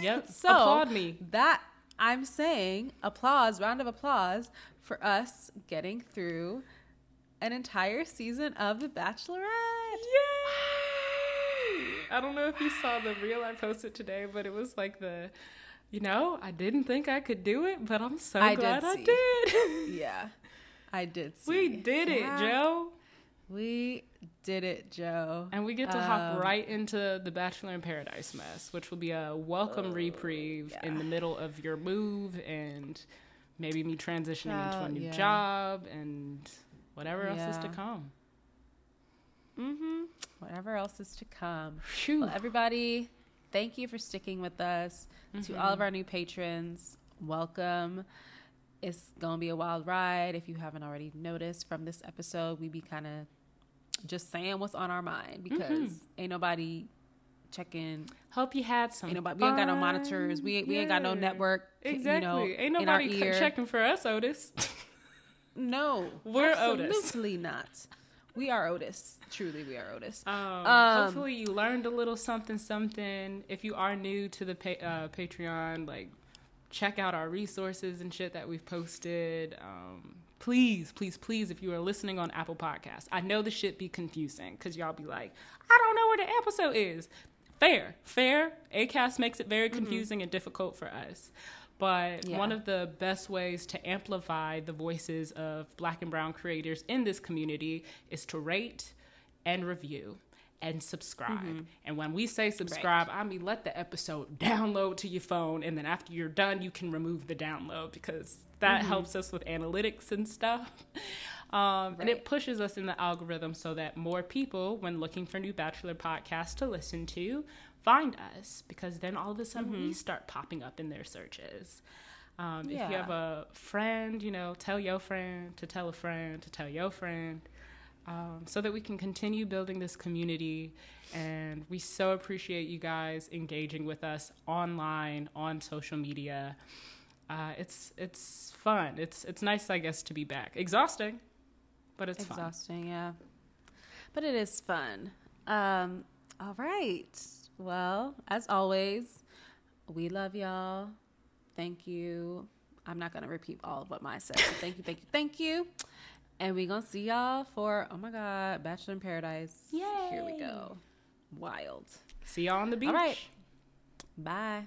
Yep. So applaud me. That I'm saying applause, round of applause for us getting through an entire season of The Bachelorette. Yay! I don't know if you saw the reel I posted today, but it was like the, you know, I didn't think I could do it, but I'm so I did glad I did. Yeah, I did see. we did it, Yeah. Joe. We did it, Joe. And we get to hop Um, right into the Bachelor in Paradise mess, which will be a welcome reprieve in the middle of your move and maybe me transitioning into a new yeah. job and whatever else is to come. Mm-hmm. Whatever else is to come. Phew. Well, everybody, thank you for sticking with us. To all of our new patrons, welcome. It's gonna be a wild ride. If you haven't already noticed from this episode, we be kind of just saying what's on our mind because ain't nobody checking. Hope you had some. Ain't nobody. We ain't got no monitors. We ain't, we ain't got no network. Exactly. You know, ain't nobody checking for us, Otis. No, We're Otis. Absolutely not. We are Otis. Truly, we are Otis. Um, Um, hopefully you learned a little something something. If you are new to the pa- uh, Patreon, like check out our resources and shit that we've posted. Um, please, please, please, if you are listening on Apple Podcasts, I know the shit be confusing because y'all be like, I don't know where the episode is. Fair, fair. Acast makes it very mm-hmm. confusing and difficult for us. But Yeah. one of the best ways to amplify the voices of black and brown creators in this community is to rate and review and subscribe. And when we say subscribe, I mean let the episode download to your phone and then after you're done you can remove the download because that helps us with analytics and stuff. Um, And it pushes us in the algorithm so that more people, when looking for new Bachelor podcasts to listen to, find us because then all of a sudden we start popping up in their searches. Um, If you have a friend, you know, tell your friend to tell a friend to tell your friend um, so that we can continue building this community. And we so appreciate you guys engaging with us online on social media. Uh, it's it's fun. It's it's nice, I guess, to be back. Exhausting, but it's fun. Exhausting, yeah. But it is fun. Um, all right. Well, as always, we love y'all. Thank you. I'm not gonna repeat all of what my said. So thank you, thank you, thank you. And we gonna see y'all for oh my god, Bachelor in Paradise. Yay! Here we go. Wild. See y'all on the beach. All right. Bye.